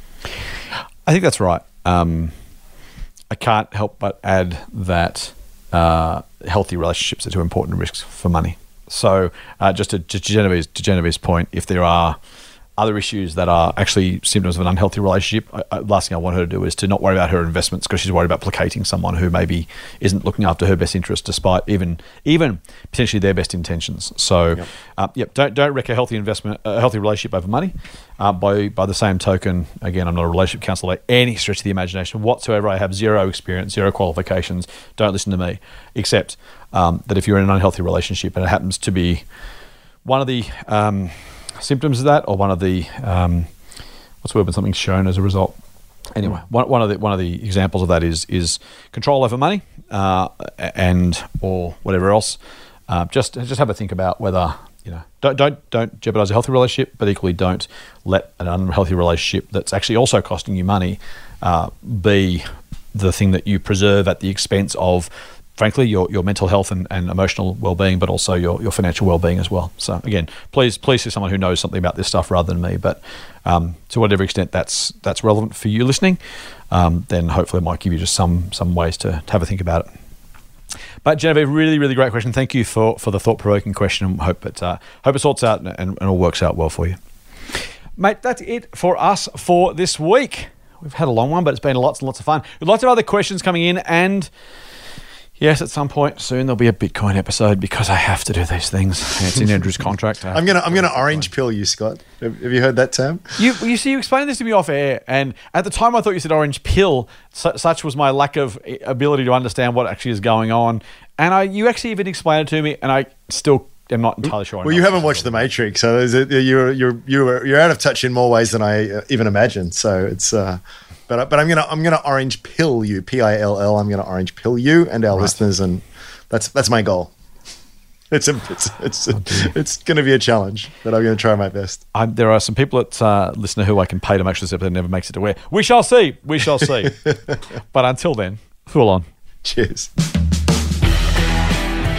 Speaker 5: I think that's right. Um, I can't help but add that uh, healthy relationships are too important risks for money. So, uh, just to, to Genevieve's to Genevieve's point, if there are other issues that are actually symptoms of an unhealthy relationship, I, I, last thing I want her to do is to not worry about her investments because she's worried about placating someone who maybe isn't looking after her best interest, despite even even potentially their best intentions. So, yep, uh, yep don't don't wreck a healthy investment, a healthy relationship over money. Uh, by by the same token, again, I'm not a relationship counselor by any stretch of the imagination whatsoever. I have zero experience, zero qualifications. Don't listen to me, except um, that if you're in an unhealthy relationship and it happens to be one of the um, symptoms of that, or one of the um, what's the word when something's shown as a result. Anyway, one, one of the one of the examples of that is is control over money uh, and or whatever else. Uh, just just have a think about whether you know don't don't don't jeopardize a healthy relationship, but equally don't let an unhealthy relationship that's actually also costing you money uh, be the thing that you preserve at the expense of frankly, your, your mental health and, and emotional well-being, but also your, your financial well-being as well. So again, please please see someone who knows something about this stuff rather than me. But um, to whatever extent that's that's relevant for you listening, um, then hopefully it might give you just some some ways to, to have a think about it. But Genevieve, really, really great question. Thank you for, for the thought provoking question. Hope it uh, hope it sorts out and, and all works out well for you, mate. That's it for us for this week. We've had a long one, but it's been lots and lots of fun. Lots of other questions coming in and Yes, at some point soon there'll be a Bitcoin episode because I have to do these things. It's in Andrew's contract.
Speaker 6: I'm gonna I'm gonna orange pill you, Scott. Have, have, you heard that term?
Speaker 5: You you see, you explained this to me off air, and at the time I thought you said orange pill. such was my lack of ability to understand what actually is going on, and I you actually even explained it to me, and I still am not entirely sure.
Speaker 6: Well, you haven't watched The Matrix, so you're you're you're you're out of touch in more ways than I uh, even imagined. So it's. Uh, but but I'm gonna I'm gonna orange pill you P I L L. I'm gonna orange pill you and our right. listeners, and that's that's my goal. It's a, it's it's oh, it's going to be a challenge, but I'm going to try my best.
Speaker 5: I'm, there are some people that uh, listener who I can pay to make sure this episode never makes it to where we shall see. We shall see. but until then, fool on.
Speaker 6: Cheers.